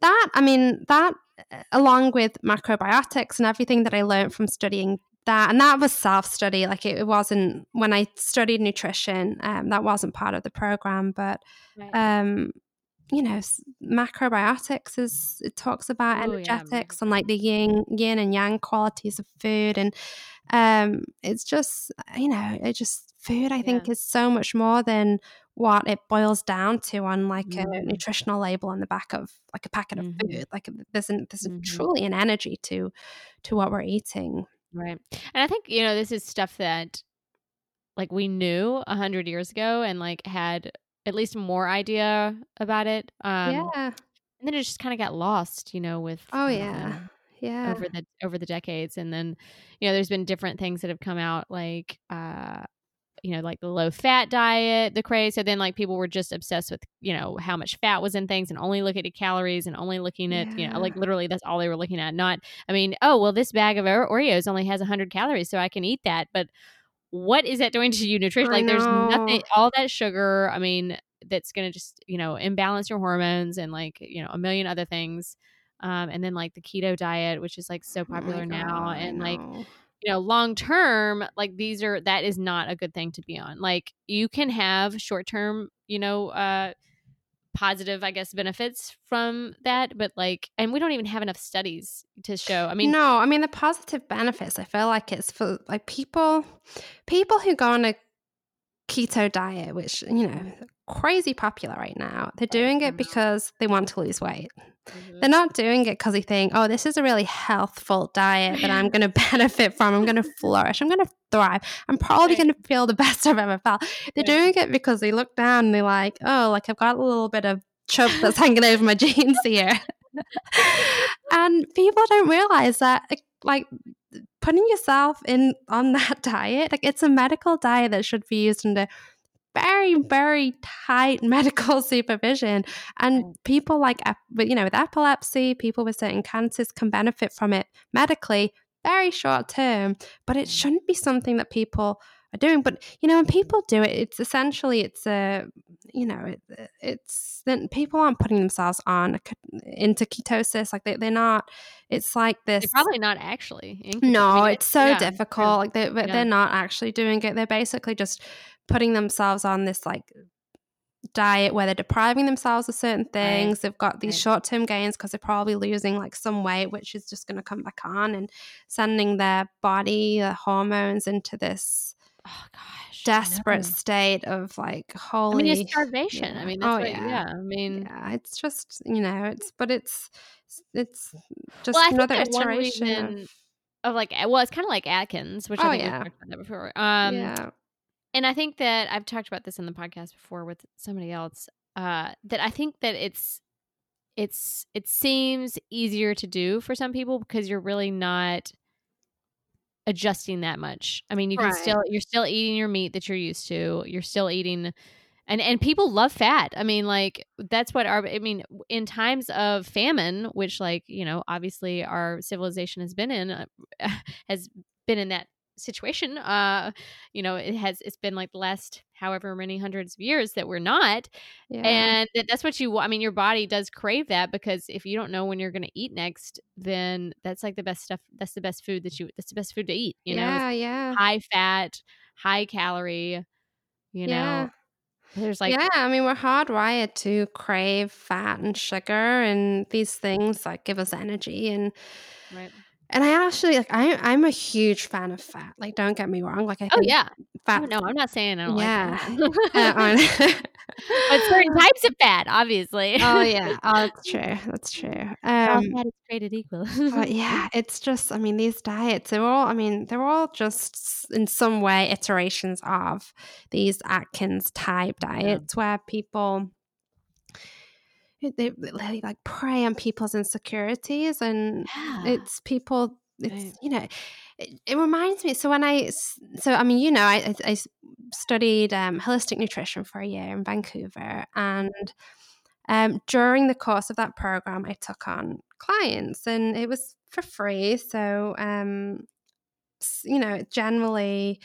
that I mean that uh, along with macrobiotics and everything that I learned from studying that, and that was self study. Like it, it wasn't when I studied nutrition. Um, that wasn't part of the program, but Right. um you know macrobiotics is it talks about Oh, yeah, energetics and like the yin yin and yang qualities of food and um it's just you know it just food i think Yeah. is so much more than what it boils down to on like a nutritional label on the back of like a packet of Mhm. food like there's an, there's a Mhm. truly an energy to to what we're eating Right. And I think, you know, this is stuff that like we knew a hundred years ago and like had at least more idea about it. Um yeah and then it just kind of got lost, you know, with oh um, yeah yeah over the over the decades. And then, you know, there's been different things that have come out like uh you know, like the low fat diet, the craze. So then like people were just obsessed with, you know, how much fat was in things and only looking at calories and only looking at, you know, like literally that's all they were looking at. Not, I mean, oh, well, this bag of Oreos only has 100 calories, so I can eat that. But what is that doing to you nutrition? I Like there's nothing, all that sugar, I mean, that's going to just, you know, imbalance your hormones and like, you know, a million other things. Um, and then like the keto diet, which is like so Oh popular now. God, I And like. You know, long term, like these are that is not a good thing to be on. Like you can have short term, you know, uh positive, I guess, benefits from that, but like and we don't even have enough studies to show. I mean, no, I mean the positive benefits. I feel like it's for like people, people who go on a keto diet, which you know crazy popular right now. They're doing it because they want to lose weight. mhm. They're not doing it because they think, oh, this is a really healthful diet that I'm going to benefit from. I'm going to flourish. I'm going to thrive. I'm probably going to feel the best I've ever felt. They're doing it because they look down and they're like, oh, like I've got a little bit of chub that's hanging over my jeans here. and people don't realize that, like, putting yourself in on that diet, like, it's a medical diet that should be used under very, very tight medical supervision. And people like, you know, with epilepsy, people with certain cancers can benefit from it medically, very short term. But it Mm. shouldn't be something that people are doing. But you know, when people do it, it's essentially it's a, you know, it, it's then people aren't putting themselves on a into ketosis. Like they, they're not. It's like this. They're probably not actually. in keto- I No, it's so yeah, difficult. Like they, but Yeah. they're not actually doing it. They're basically just putting themselves on this like diet where they're depriving themselves of certain things. Right. They've got these Right. short term gains because they're probably losing like some weight, which is just going to come back on and sending their body, the hormones into this Oh gosh. Desperate state of like I holy. mean, it's starvation. I mean, that's oh what, yeah. yeah. I mean, Yeah, it's just you know, it's but it's it's just well, another iteration reason of of like, well, it's kind of like Atkins, which I oh think we've yeah, talked about that before. Um, yeah, and I think that I've talked about this in the podcast before with somebody else. Uh, that I think that it's it's it seems easier to do for some people because you're really not adjusting that much. I mean, you can Right. still you're still eating your meat that you're used to. You're still eating and and people love fat. I mean, like that's what our I mean, in times of famine, which like, you know, obviously our civilization has been in uh, has been in that situation. Uh, you know, it has it's been like the last however many hundreds of years that we're not yeah, and that's what you i mean your body does crave that because if you don't know when you're going to eat next then that's like the best stuff that's the best food that you that's the best food to eat you know yeah, It's yeah, high fat high calorie you yeah. know there's like yeah, I mean, we're hardwired to crave fat and sugar and these things like give us energy and right and I actually like I I'm a huge fan of fat. Like, don't get me wrong. Like, I oh yeah fat. oh, no i'm not saying i don't yeah, like uh, fat but certain types of fat obviously oh yeah, oh, that's true. That's true. all Um, fat is created equal but yeah, it's just. I mean, these diets. They're all. I mean, they're all just in some way iterations of these Atkins type diets where people. They really like prey on people's insecurities and yeah it's people it's Right. you know it, it reminds me so when i so i mean you know I studied um, holistic nutrition for a year in vancouver and um, during the course of that program i took on clients and it was for free so um, you know generally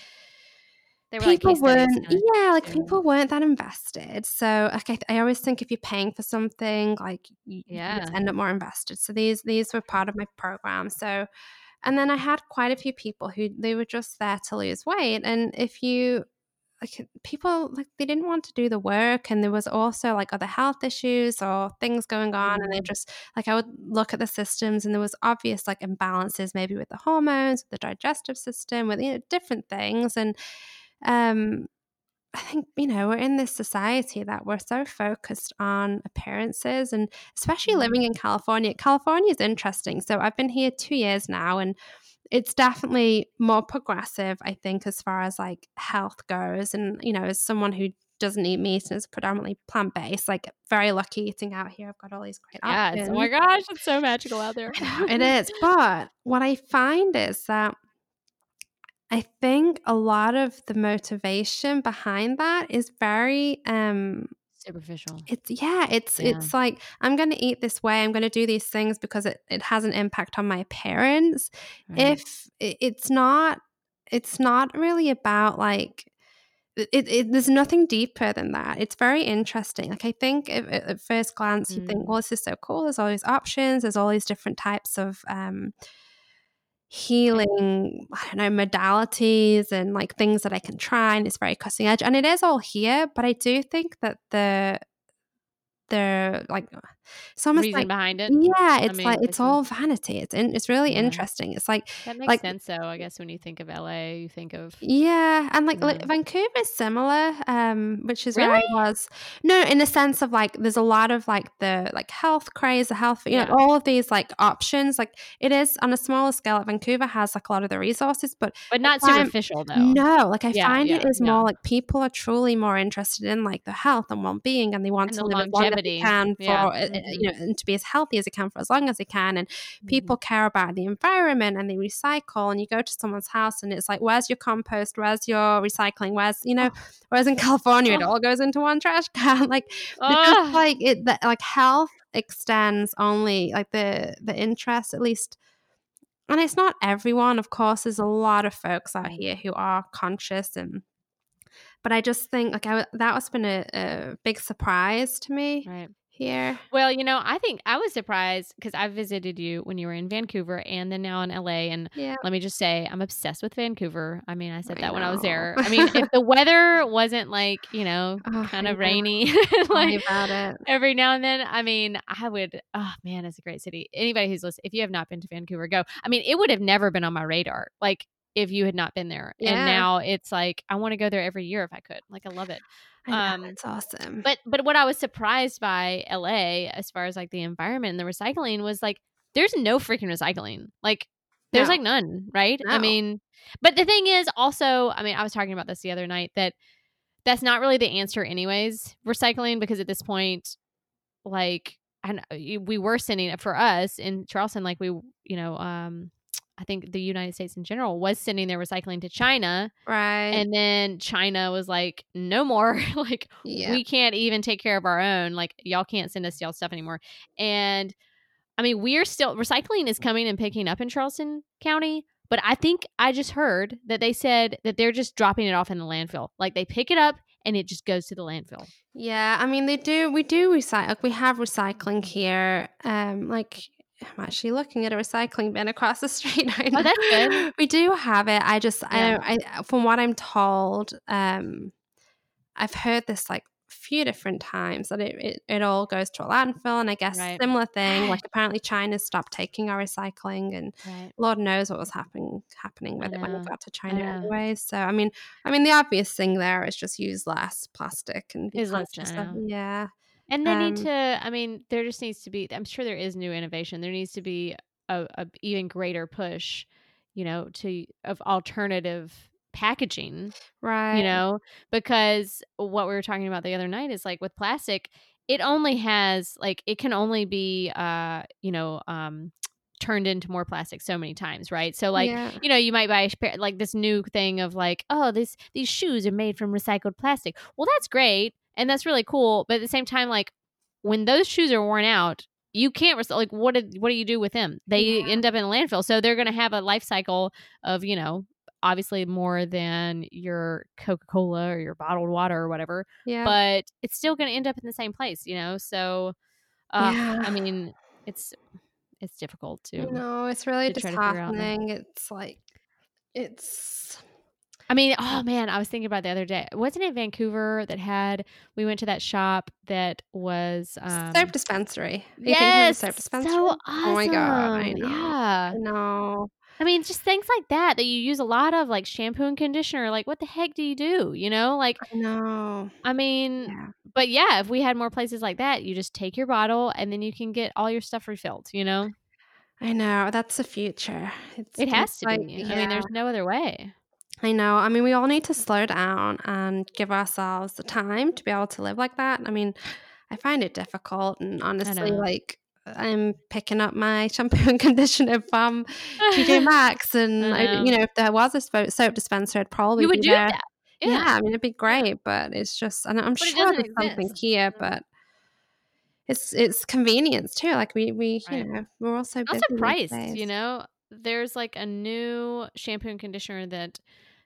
they were people studies weren't yeah like people weren't that invested. So like I, I always think if you're paying for something like you, you Yeah. end up more invested. So these these were part of my program. So and then i had quite a few people who they were just there to lose weight. And if you like people like they didn't want to do the work and there was also like other health issues or things going on and they just like i would look at the systems and there was obvious like imbalances maybe with the hormones with the digestive system with you know different things. And um I think, you know, we're in this society that we're so focused on appearances and especially Mhm. living in California. California is interesting. So I've been here two years now and it's definitely more progressive, I think, as far as like health goes. And, you know, as someone who doesn't eat meat and is predominantly plant based, like very lucky eating out here. I've got all these great Yes. options. Oh my gosh, it's so magical out there. It is. But what I find is that I think a lot of the motivation behind that is very um Superficial. it's yeah, it's Yeah. it's like I'm going to eat this way, I'm going to do these things because it it has an impact on my parents. Right. If it's not it's not really about like it, it, there's nothing deeper than that. It's very interesting. Like I think if, at first glance you think, Mm. well, this is so cool. There's all these options. There's all these different types of um, healing. I don't know modalities and like things that I can try, and it's very cutting edge. And it is all here, but I do think that the the like it's almost Reason like behind it. yeah, it's mean, like it's all vanity. It's in, it's really Yeah. interesting. It's like That makes like- sense, though. I guess when you think of LA, you think of Yeah, and like, like. Vancouver is similar, um, which is where I Really? was. No, in the sense of like, there's a lot of like the like health craze, the health, you Yeah. know, all of these like options. Like it is on a smaller scale. Vancouver has like a lot of the resources, but but not superficial though. no, like I Yeah, find it is no. more like people are truly more interested in like the health and well being, and they want And to the live as long as they longevity. can for Mhm. you know, and to be as healthy as they can for as long as they can, and Mhm. people care about the environment and they recycle and you go to someone's house and it's like where's your compost where's your recycling where's you know whereas in california it Oh. all goes into one trash can like because Ugh. like it that like health extends only like the the interest at least and it's not everyone of course there's a lot of folks out here who are conscious and but i just think like I, that was been a, a big surprise to me right. Here. Well, you know, I think I was surprised because I visited you when you were in Vancouver and then now in LA. And Yeah. let me just say, I'm obsessed with Vancouver. I mean, I said I that when I was there. I mean, if the weather wasn't like, you know, Oh, kind of rainy, like about it. every now and then, I mean, I would, oh man, it's a great city. Anybody who's listening, if you have not been to Vancouver, go. I mean, it would have never been on my radar. Like, if you had not been there. Yeah. And now it's like, I want to go there every year if I could. Like, I love it. I know, Um, it's awesome. But but what I was surprised by LA as far as like the environment and the recycling was like there's no freaking recycling. Like there's No. like none, right? I mean, but the thing is also, I mean, I was talking about this the other night that that's not really the answer anyways, recycling because at this point like and we were sending it for us in Charleston like we, you know, um I think the United States in general was sending their recycling to China right. and then China was like, no more. like, yeah. we can't even take care of our own. Like, y'all can't send us y'all stuff anymore. And I mean, we're still, recycling is coming and picking up in Charleston County. But I think I just heard that they said that they're just dropping it off in the landfill. Like, they pick it up and it just goes to the landfill. Yeah, I mean they do. We do recycle. Like we have recycling here. Um, like I'm actually looking at a recycling bin across the street right. Oh, that's good. We do have it. I just, I Yeah. don't. I from what I'm told, um, I've heard this like a few different times that it, it, it all goes to a landfill, and I guess Right. similar thing. Like apparently China stopped taking our recycling, and Right. Lord knows what was happening happening I with it when it got to China anyway. So I mean, I mean the obvious thing there is just use less plastic and Is less, conscious I of know. yeah. And they need Um, to. I mean, there just needs to be. I'm sure there is new innovation. There needs to be a, a even greater push, you know, to of alternative packaging. Right. You know, because what we were talking about the other night is like with plastic, it only has like it can only be, uh, you know, um, turned into more plastic so many times, right? So like yeah. you know, you might buy a pair, like this new thing of like, oh, this these shoes are made from recycled plastic. Well, that's great and that's really cool, but at the same time, like when those shoes are worn out, you can't recycle. Like, what did what do you do with them? They Yeah. end up in a landfill, so they're going to have a life cycle of you know, obviously more than your Coca Cola or your bottled water or whatever, Yeah. but it's still going to end up in the same place, you know. So, uh, Yeah. I mean, it's it's difficult to. no, it's really to try to figure out the- disheartening. It's like it's I mean, oh man, I was thinking about the other day. Wasn't it Vancouver that had we went to that shop that was um soap dispensary. Are you thinking of the Yes, soap dispensary? so awesome. Oh my god, I know. Yeah. No. I mean, just things like that that you use a lot of like shampoo and conditioner. Like what the heck do you do? You know? Like I know. I mean, Yeah. but yeah, if we had more places like that, you just take your bottle and then you can get all your stuff refilled, you know? I know. That's the future. It's It has to like, be. I mean, there's no other way. I know. I mean, we all need to slow down and give ourselves the time to be able to live like that. I mean, I find it difficult, and honestly, like I'm picking up my shampoo and conditioner from TJ Maxx, and I I, you know, if there was a soap dispenser, I'd probably you would be do there. that. Yeah. Yeah. I mean, it'd be great, but it's just, and I'm But sure there's something here, mm. but it's it's convenience too. Like we we Right. you know we're all so busy also priced you know there's like a new shampoo and conditioner that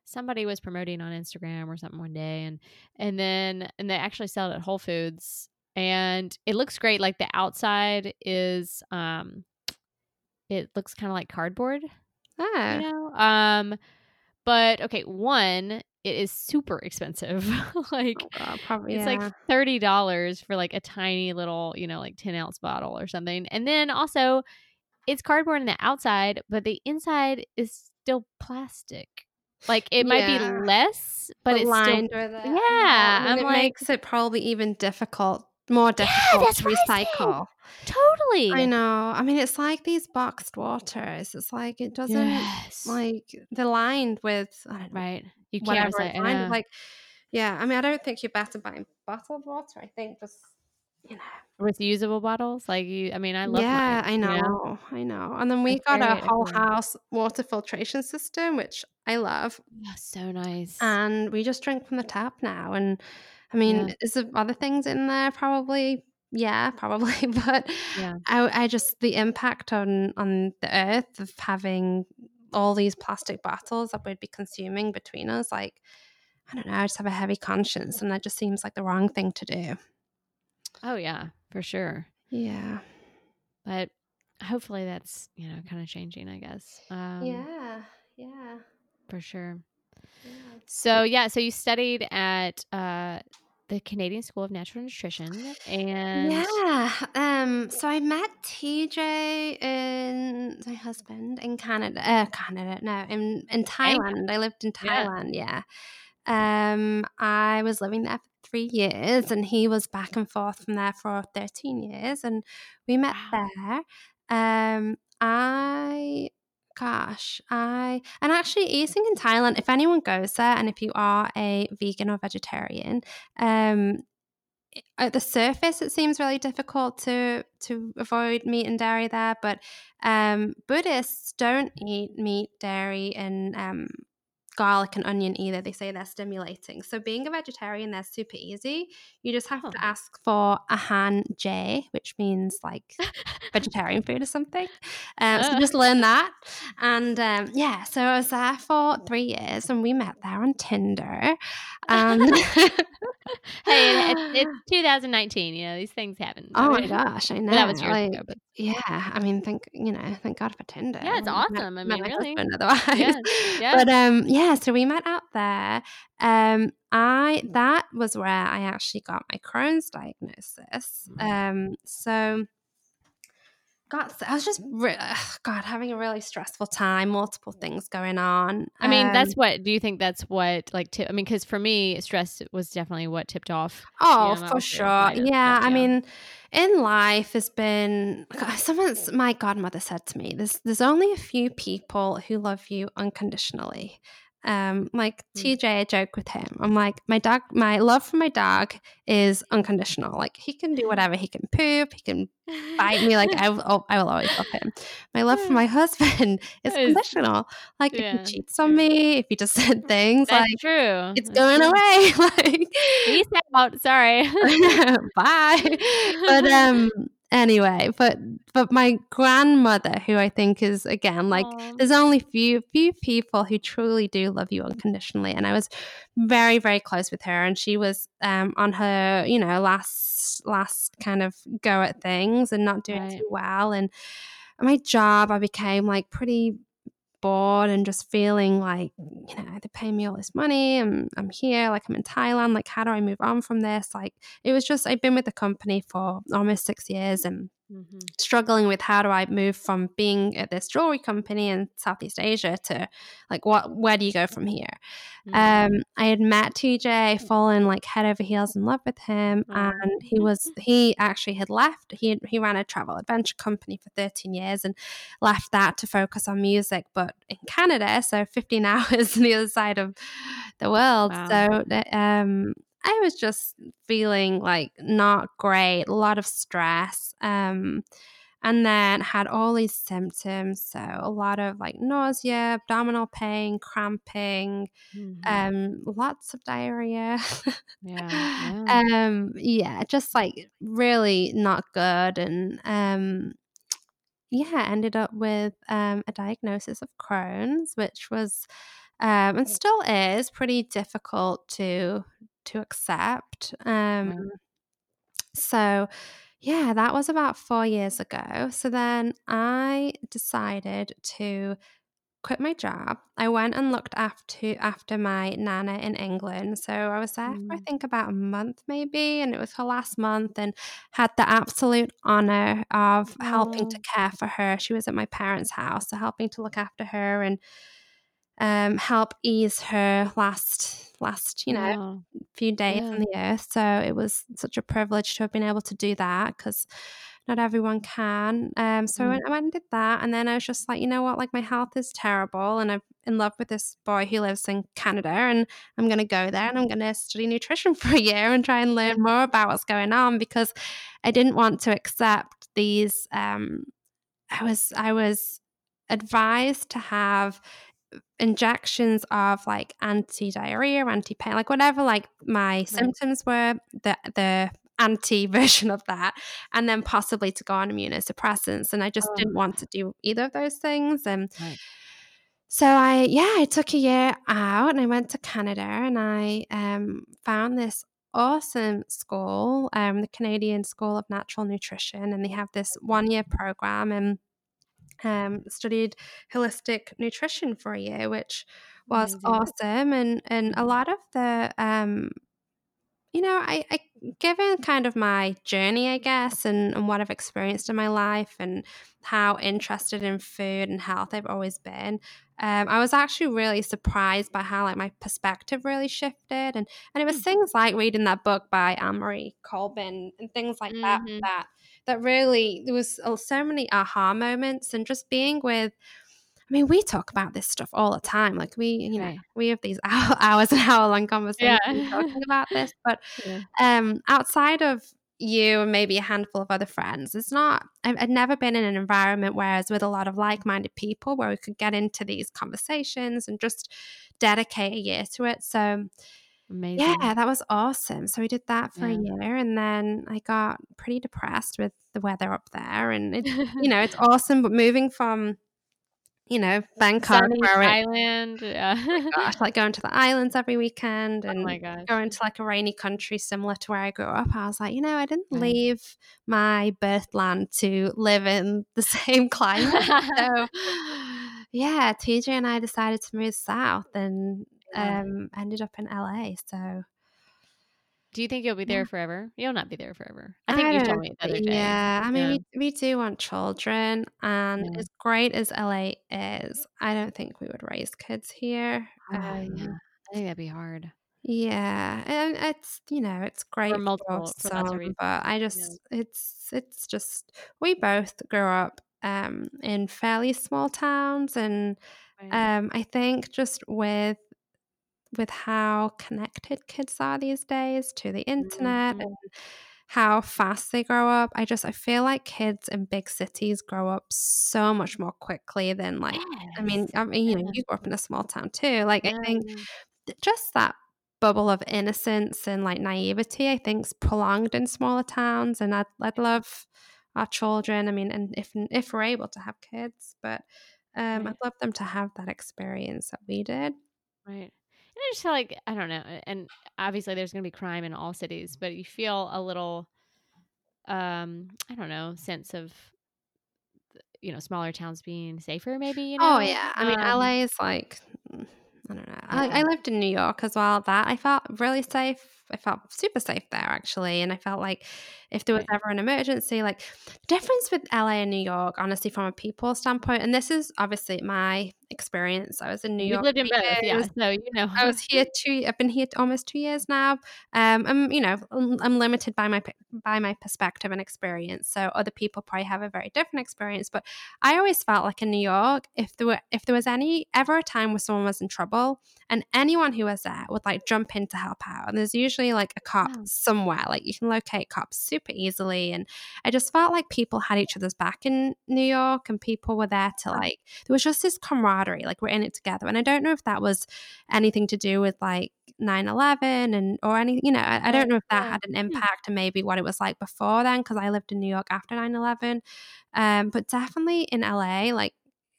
somebody was promoting on instagram or something one day and and then and they actually sell it at whole foods and it looks great like the outside is um it looks kind of like cardboard Ah, you know um but okay one it is super expensive like oh probably it's yeah. like thirty dollars for like a tiny little, you know, like ten ounce bottle or something. And then also, it's cardboard on the outside, but the inside is still plastic. Like it might Yeah. be less, but it's still lined with it. I know, Yeah, and I'm it like- makes it probably even difficult, more difficult that's to what I said. recycle. totally. I know. I mean, it's like these boxed waters. It's like it doesn't Yes. like they're lined with I don't know, right. You can't whatever recycle. it's lined know. Like, yeah. I mean, I don't think you're better buying bottled water. I think just you know. with usable bottles. Like you, I mean, I love. yeah, mine, I know, I know. And then we It's got a whole house water filtration system, which I love. Oh, so nice. and we just drink from the tap now. And I mean, Yeah. is there other things in there? Probably, yeah, probably. But Yeah. I, I just the impact on on the earth of having all these plastic bottles that we'd be consuming between us, like I don't know, I just have a heavy conscience, and that just seems like the wrong thing to do. Oh yeah, for sure. Yeah. But hopefully that's, you know, kind of changing, I guess. Um, yeah. Yeah. For sure. Yeah. So, yeah, so you studied at uh, the Canadian School of Natural Nutrition and Yeah. Um, so I met TJ and my husband in Canada. Uh, Canada, no, in in Thailand. I lived in Yeah. Thailand. Yeah. Um, I was living there for three years, and he was back and forth from there for thirteen years, and we met Wow. there. Um, I. Gosh, I and actually eating in Thailand. If anyone goes there, and if you are a vegan or vegetarian, um, at the surface it seems really difficult to to avoid meat and dairy there but um, buddhists don't eat meat dairy and um, garlic and onion either they say they're stimulating so being a vegetarian they're super easy you just have Oh. to ask for a han j which means like vegetarian food or something um, so just learn that and um, yeah so i was there for three years and we met there on tinder and hey, it's, it's 2019. You know, these things happen. Oh my gosh, I know. well, that was years like, ago, but yeah, I mean, thank you know, thank God for Tinder. Yeah, it's I wouldn't have awesome. I mean, really. husband otherwise. Yeah, yeah. But um, yeah, so we met out there. Um, I that was where I actually got my Crohn's diagnosis. Mm. Um, so got I was just re- ugh, God having a really stressful time, multiple things going on. I mean, Um, that's what. Do you think that's what like? Tip, I mean, because for me, stress was definitely what tipped off. Oh, for sure. but Yeah, I mean, in life has been someone's my godmother said to me, there's there's only a few people who love you unconditionally. Um, like Mm. TJ, I joke with him. I'm like, my dog, my love for my dog is unconditional. Like he can do whatever. He can poop. He can bite me. Like I, will, I will always love him. My love for my husband is conditional. Like if he cheats on me, if he just said things That's like true. it's going away. like Peace out. Sorry. bye but um anyway but but my grandmother who i think is again like Aw. there's only few few people who truly do love you unconditionally and i was very very close with her and she was um on her you know last last kind of go at things and not doing Right. too well and my job i became like pretty bored and just feeling like you know they pay me all this money and i'm here like i'm in thailand like how do i move on from this like it was just i've been with the company for almost six years and Mhm. struggling with how do I move from being at this jewelry company in Southeast Asia to like what where do you go from here? Mhm. Um, I had met TJ, fallen like head over heels in love with him, Aw. and he was he actually had left. He he ran a travel adventure company for 13 years and left that to focus on music, but in Canada, so 15 hours on the other side of the world. Wow. So um, I was just feeling like not great, a lot of stress. Um, and then had all these symptoms. So a lot of like nausea, abdominal pain, cramping, Mhm. um, lots of diarrhea. yeah. yeah. um, yeah, just like really not good. And um, yeah, ended up with um, a diagnosis of Crohn's, which was um, and still is pretty difficult to to accept. Um, Right. so yeah, that was about four years ago. So then I decided to quit my job. I went and looked after after my nana in England. So I was there for I Mm. think about a month maybe, and it was her last month, and had the absolute honor of helping to care for her. She was at my parents' house, so helping to look after her and um, help ease her last last you know Wow. few days Yeah. on the earth. So it was such a privilege to have been able to do that because not everyone can. Um, so I Mm. went, I went and did that, and then I was just like, you know what, like my health is terrible, and I'm in love with this boy who lives in Canada, and I'm going to go there and I'm going to study nutrition for a year and try and learn more about what's going on because I didn't want to accept these. Um, I was I was advised to have injections of like anti-diarrhea anti-pain like whatever like my symptoms were the the anti version of that and then possibly to go on immunosuppressants and i just Oh. didn't want to do either of those things and Right. so i yeah i took a year out and i went to canada and i um, found this awesome school, um, the Canadian School of Natural Nutrition, and they have this one year program and um, studied holistic nutrition for a year, which was Amazing. awesome. And and a lot of the um, you know, I, I given kind of my journey, I guess, and, and what I've experienced in my life and how interested in food and health I've always been. Um, I was actually really surprised by how like my perspective really shifted, and and it was Mm. things like reading that book by Annemarie Colbin and things like that Mhm. that that really there was uh, so many aha moments and just being with I mean, we talk about this stuff all the time. Like we, you know, we have these hour, hours and hour long conversations Yeah. talking about this. But Yeah. um, outside of you and maybe a handful of other friends, it's not. I've, I've never been in an environment whereas with a lot of like minded people where we could get into these conversations and just dedicate a year to it. So Amazing. yeah, that was awesome. So we did that for Yeah. a year, and then I got pretty depressed with the weather up there, and it's you know it's awesome, but moving from you know Bangkok Sunny where it Island. Yeah. Oh gosh, like going to the islands every weekend oh and my going to like a rainy country similar to where I grew up. I was like, you know, I didn't Right. leave my birthland to live in the same climate. so yeah, TJ and I decided to move south and. Um ended up in LA. So Do you think you'll be yeah. there forever? You'll not be there forever. I think you told me the other day. yeah, I mean, Yeah. we we do want children, and Yeah. as great as LA is, I don't think we would raise kids here. Yeah. Um, I think that'd be hard yeah, and it's, you know, it's great for multiple for of some, but I Yeah. just it's it's just we both grew up, um, in fairly small towns, and, Right. um, I think just with with how connected kids are these days to the internet Mhm. and how fast they grow up. I just I feel like kids in big cities grow up so much more quickly than like I mean, I mean, you know, you grew up in a small town too. Like I think just that bubble of innocence and like naivety, I think's prolonged in smaller towns. And I'd I'd love our children. I mean, and if if we're able to have kids, but um, Right. I'd love them to have that experience that we did. Right. I just feel like I don't know. And obviously, there's going to be crime in all cities, but you feel a little, um, I don't know, sense of you know smaller towns being safer. Maybe you Oh know. yeah, I mean Um, LA is like mm, I don't know. I. I lived in New York as well. That I felt really safe. I felt super safe there actually, and I felt like if there was ever an emergency, like the difference with LA and New York, honestly, from a people standpoint, and this is obviously my experience. I was in New You've York lived in both, yeah. So you know. I was here two. I've been here almost two years now. Um, I'm you know I'm I'm limited by my by my perspective and experience. So other people probably have a very different experience. But I always felt like in New York, if there were if there was any ever a time where someone was in trouble, and anyone who was there would like jump in to help out, and there's usually like a cop Wow. somewhere. Like you can locate cops super easily, and I just felt like people had each other's back in New York, and people were there to like there was just this camaraderie, like we're in it together. And I don't know if that was anything to do with like 9-11 and or any you know I, I don't know if that Yeah. had an impact and maybe what it was like before then because I lived in New York after 9-11 um but definitely in LA like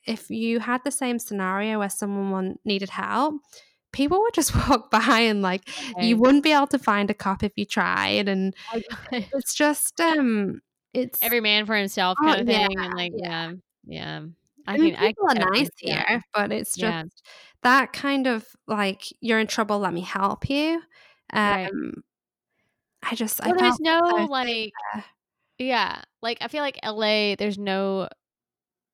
if you had the same scenario where someone needed help people would just walk by and like you wouldn't be able to find a cop if you tried and Oh, it's just um it's Every man for himself oh kind of yeah thing, and like yeah yeah, yeah. I I mean, I people can are totally nice that. here, but it's just Yeah. that kind of like, "You're in trouble, let me help you." Right. Um, I just I Well, there's felt so no like there. yeah, like I feel like LA. There's no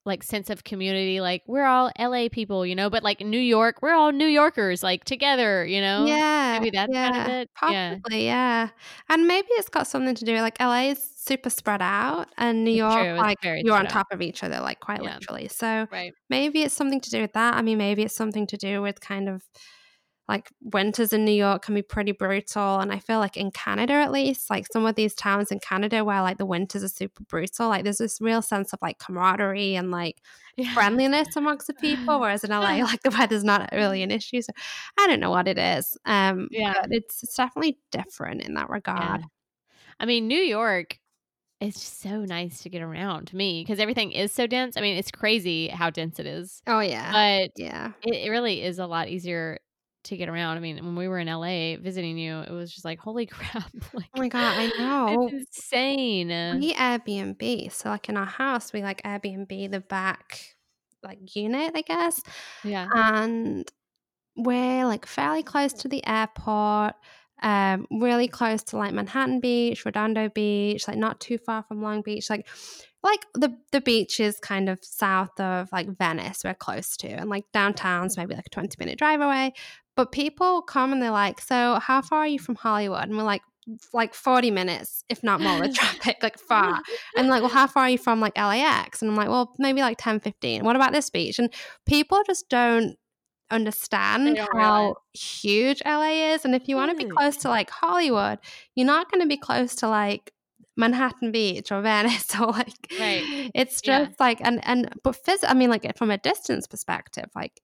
like sense of community. Like we're all LA people, you know. But like New York, we're all New Yorkers, like together, you know. Yeah, Maybe that's kind of yeah, it. Yeah, possibly, yeah, and maybe it's got something to do like, LA is super spread out, and New York, true. Like, you're on spread out. top of each other, like, quite Yeah. literally, so Right. maybe it's something to do with that. I mean, maybe it's something to do with kind of like winters in New York can be pretty brutal. And I feel like in Canada, at least, like some of these towns in Canada where like the winters are super brutal, like there's this real sense of like camaraderie and like Yeah. friendliness amongst the people. Whereas in LA, like the weather's not really an issue. So I don't know what it is. Um, Yeah. it's, it's definitely different in that Yeah. regard. I mean, New York is just so nice to get around to me because everything is so dense. I mean, it's crazy how dense it is, Oh, yeah. but Yeah. it, it really is a lot easier to get around. I mean, when we were in LA visiting you, it was just like, holy crap! Like, Oh my god, I know. insane. We Airbnb, so like in our house, we like Airbnb the back like unit, I guess, yeah. and we're like fairly close to the airport. Um, really close to like Manhattan Beach, Redondo Beach, like not too far from Long Beach, like like the the beach is kind of south of like Venice, we're close to, and like downtown's maybe like a 20 minute drive away. But people come and they're like, So how far are you from Hollywood? And we're like, like 40 minutes, if not more, with traffic, like far. And like, well, how far are you from like LAX? And I'm like, well, maybe like 10, 15. What about this beach? And people just don't understand don't how realize. huge LA is. And if you want to be mm. close to like Hollywood, you're not going to be close to like Manhattan Beach or Venice or like Right. it's Yeah. just like and and but phys- I mean like from a distance perspective, like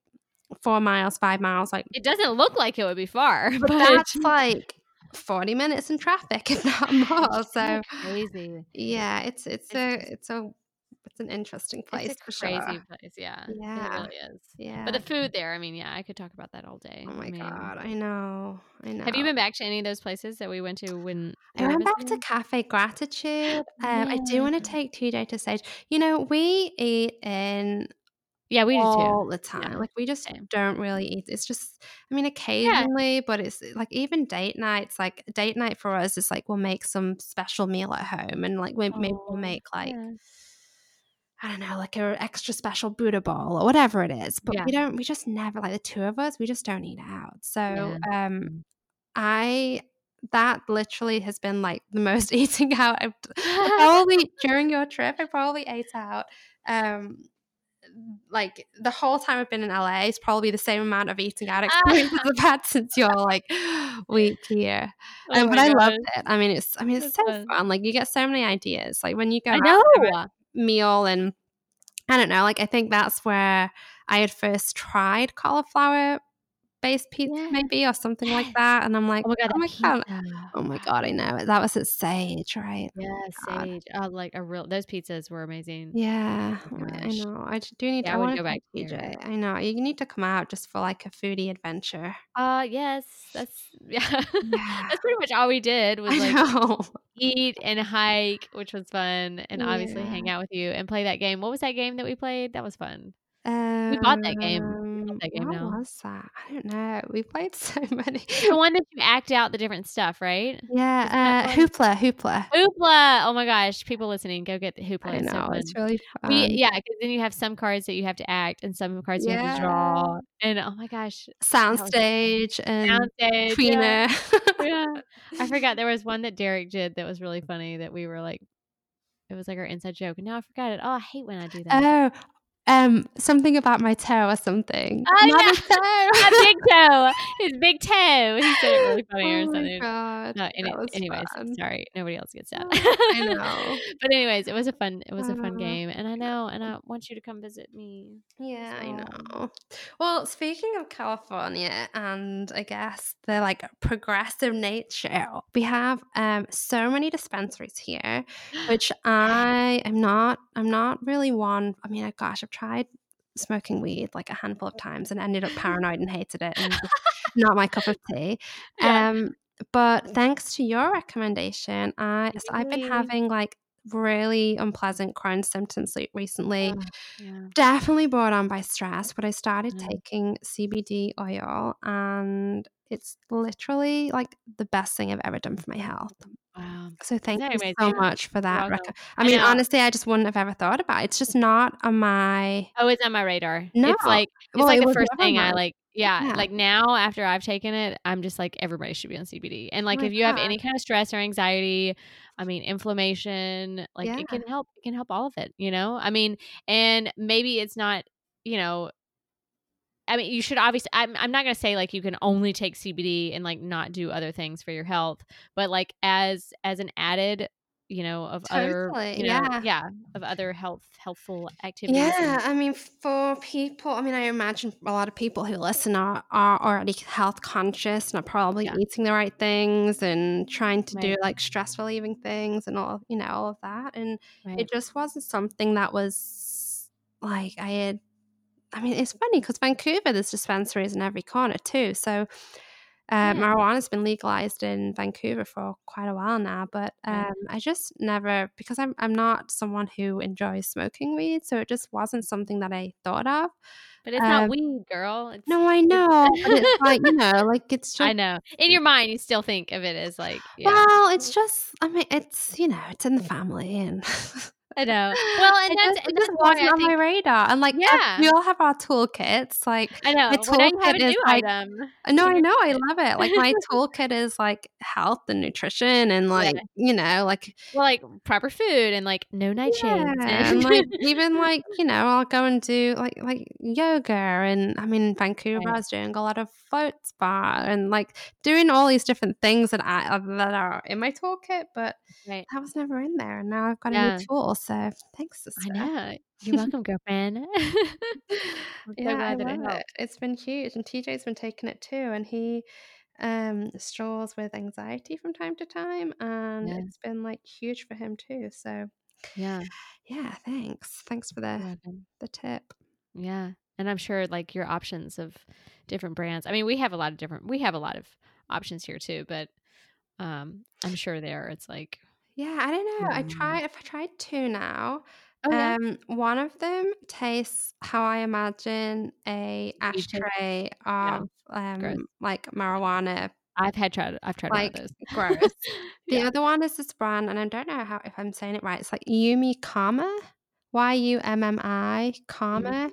four miles, five miles, like It doesn't look like it would be far, but but, that's like 40 minutes in traffic, if not more. So crazy. yeah, it's it's It's a it's a it's an interesting place it's a for crazy sure. place. Yeah. Yeah. It really is. Yeah. But the food there, I mean, yeah, I could talk about that all day. oh I my mean, god, I know. I know. Have you been back to any of those places that we went to when I we went back to? Cafe Gratitude. Um, I do want to take TJ to Sage. You know, we eat in Yeah, we do too. all the time. Yeah, Like we just same. don't really eat. It's just, I mean, occasionally, but it's like even date nights. Like date night for us is like we'll make some special meal at home, and like we, maybe Oh, we'll make like yeah. I don't know, like a extra special Buddha bowl or whatever it is. But Yeah. we don't. We just never like the two of us. We just don't eat out. So Yeah. um, Mm. I that literally has been like the most eating out. I've probably during your trip, I probably ate out. Um, like the whole time I've been in LA is probably the same amount of eating out experiences I've had since your like week here. Oh Um, but I loved it. I mean, it's I mean it's That's so fun. fun. Like you get so many ideas. Like when you go I out know. a meal and I don't know. Like I think that's where I had first tried cauliflower based pizza, Yeah. maybe or something like that. And I'm like, Oh my god, oh my god, oh my god, I know it. That was at Sage, right? Yeah, God. sage. Oh, like a real. Those pizzas were amazing. Yeah, Oh I know. I do need. Yeah, I I want go back there. TJ. I know you need to come out just for like a foodie adventure. Uh, yes, that's yeah. Yeah, that's pretty much all we did was like eat and hike, which was fun, and obviously hang out with you and play that game. What was that game that we played? That was fun. We bought that game. We Um, that game what now. was that? I don't know. We played so many. The one that you act out the different stuff, right? Yeah, uh, hoopla, hoopla. Hoopla! Oh my gosh, people listening, go get the Hoopla. I It's so it's really We fun. yeah, because then you have some cards that you have to act and some cards you have to draw. And oh my gosh, that was so fun. soundstage and Soundstage, yeah, tweener. yeah. I forgot there was one that Derek did that was really funny that we were like, it was like our inside joke, and now I forgot it. Oh, I hate when I do that. Oh, um, something about my toe or something. Oh yeah, Another toe. a big toe, his big toe. He said it really funny or oh my something. god, No, any, that was anyways, fun. sorry, nobody else gets that. I know. but anyways, it was a fun, it was a fun Uh, game, and I know, and I want you to come visit me. Yeah, I know. Well, speaking of California and I guess the like progressive nature, we have um so many dispensaries here, which I am not I'm not really one. I mean, gosh, I've tried smoking weed like a handful of times and ended up paranoid and hated it and not my cup of tea. yeah, Um but thanks to your recommendation, I so I've been having like really unpleasant Crohn's symptoms recently oh, yeah, definitely brought on by stress, but I started yeah. taking CBD oil and it's literally like the best thing I've ever done for my health. Wow, So thank you so much for that. I I mean, know. honestly, I just wouldn't have ever thought about it. It's just not on my Oh, it's on my radar. no. It's like it's Well, like it the first thing I like. Yeah, Yeah. like now after I've taken it, I'm just like everybody should be on CBD. And Oh like my if you have any kind of stress or anxiety, I mean inflammation, like Yeah. it can help. It can help all of it. You know, I mean, and maybe it's not. You know, I mean, you should obviously. I'm. I'm not gonna say like you can only take CBD and like not do other things for your health, but like as as an added, you know, of other, Totally. you know, Yeah. yeah, of other health helpful activities. And Yeah, I mean, for people, I mean, I imagine a lot of people who listen are, are already health conscious and are probably yeah, eating the right things and trying to do like stress relieving things and all, you know, all of that. And right. it just wasn't something that was like I had, I mean, it's funny because Vancouver, there's dispensaries in every corner too. So uh, Yeah. marijuana's been legalized in Vancouver for quite a while now, but um, I just never because I'm I'm not someone who enjoys smoking weed, so it just wasn't something that I thought of. But it's not Um, weed, girl. It's No, I know, but it's like you know, like it's I know. In your mind, you still think of it as like, yeah. well, it's just I mean, it's you know, it's in the family and. I know. Well, and that's just, and that's why on my think radar, and like Yeah. we all have our toolkits. Like I know. my Well, now have a toolkit is new like item. no, I know, I love it. Like my toolkit is like health and nutrition, and like you know, like Well, like proper food and like no nightshades. yeah, and like even like you know, I'll go and do like like yoga, and I mean, Vancouver, I was doing a lot of float spa, and like doing all these different things that I that are in my toolkit, but right. that was never in there, and now I've got a new tool. So thanks, I sister. know. You're welcome, girlfriend. So Yeah, I it love it. It's been huge, and TJ's been taking it too, and he um struggles with anxiety from time to time, and Yeah. it's been like huge for him too. So Yeah. yeah, thanks, thanks for the the tip. Yeah. And I'm sure like your options of different brands. I mean, we have a lot of different we have a lot of options here too, but um I'm sure there it's like Yeah, I don't know. I Mm. tried. If I tried two now, Oh yeah. um, one of them tastes how I imagine a ashtray of gross. um like marijuana I've had tried I've tried like one of those. gross. The yeah. other one is this brand, and I don't know how if I'm saying it right. It's like Yummi Karma, Y U M M I Kama,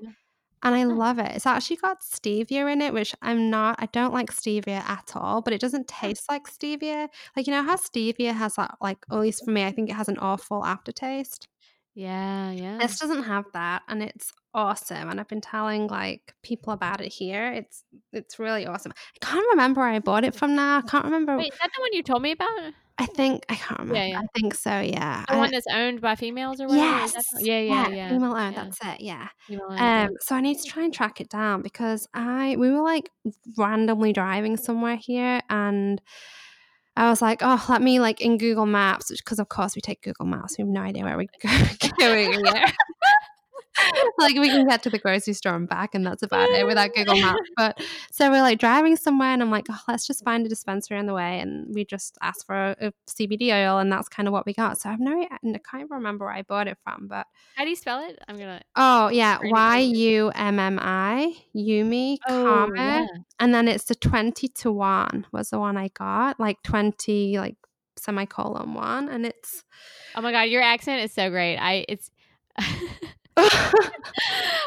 and I love it. It's actually got stevia in it, which I'm not. I don't like stevia at all, but it doesn't taste like stevia. Like you know how stevia has that, like at least for me, I think it has an awful aftertaste. Yeah, yeah. This doesn't have that, and it's awesome. And I've been telling like people about it here. It's it's really awesome. I can't remember where I bought it from now. I can't remember. Wait, is that the one you told me about? I think I can't remember. yeah. I think so. Yeah. The I- one that's owned by females or whatever? Yes. the- yeah, yeah, yeah. Female owned. yeah. That's it. Yeah. Um. yeah. So I need to try and track it down because I we were like randomly driving somewhere here and. I was like, oh, let me like in Google Maps, because of course we take Google Maps. We have no idea where we're going. Like we can get to the grocery store and back, and that's about it without Google Maps. But so we're like driving somewhere, and I'm like, oh, let's just find a dispensary on the way, and we just asked for a, a CBD oil, and that's kind of what we got. So I've no, I can't remember where I bought it from, but How do you spell it? I'm gonna oh yeah, Y. U M M I Yummi Oh Kama, yeah. and then it's the twenty to one was the one I got, like twenty like semicolon one, and it's. Oh my god, your accent is so great. I it's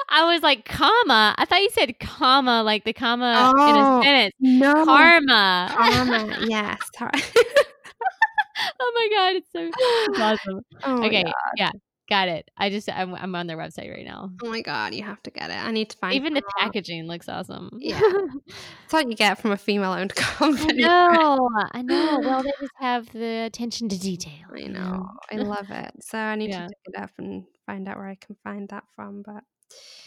I was like comma. I thought you said comma, like the comma in Oh, a sentence. no, Karma. Karma, yes. oh my god, it's so it's awesome. Oh okay, yeah, got it. I just I'm, I'm on their website right now. Oh my god, you have to get it. I need to find Even the more. packaging looks awesome. Yeah. It's what you get from a female-owned company. know. I know. Well, they just have the attention to detail. I you know. I love it. So I need Yeah. to dig it up and find out where I can find that from. But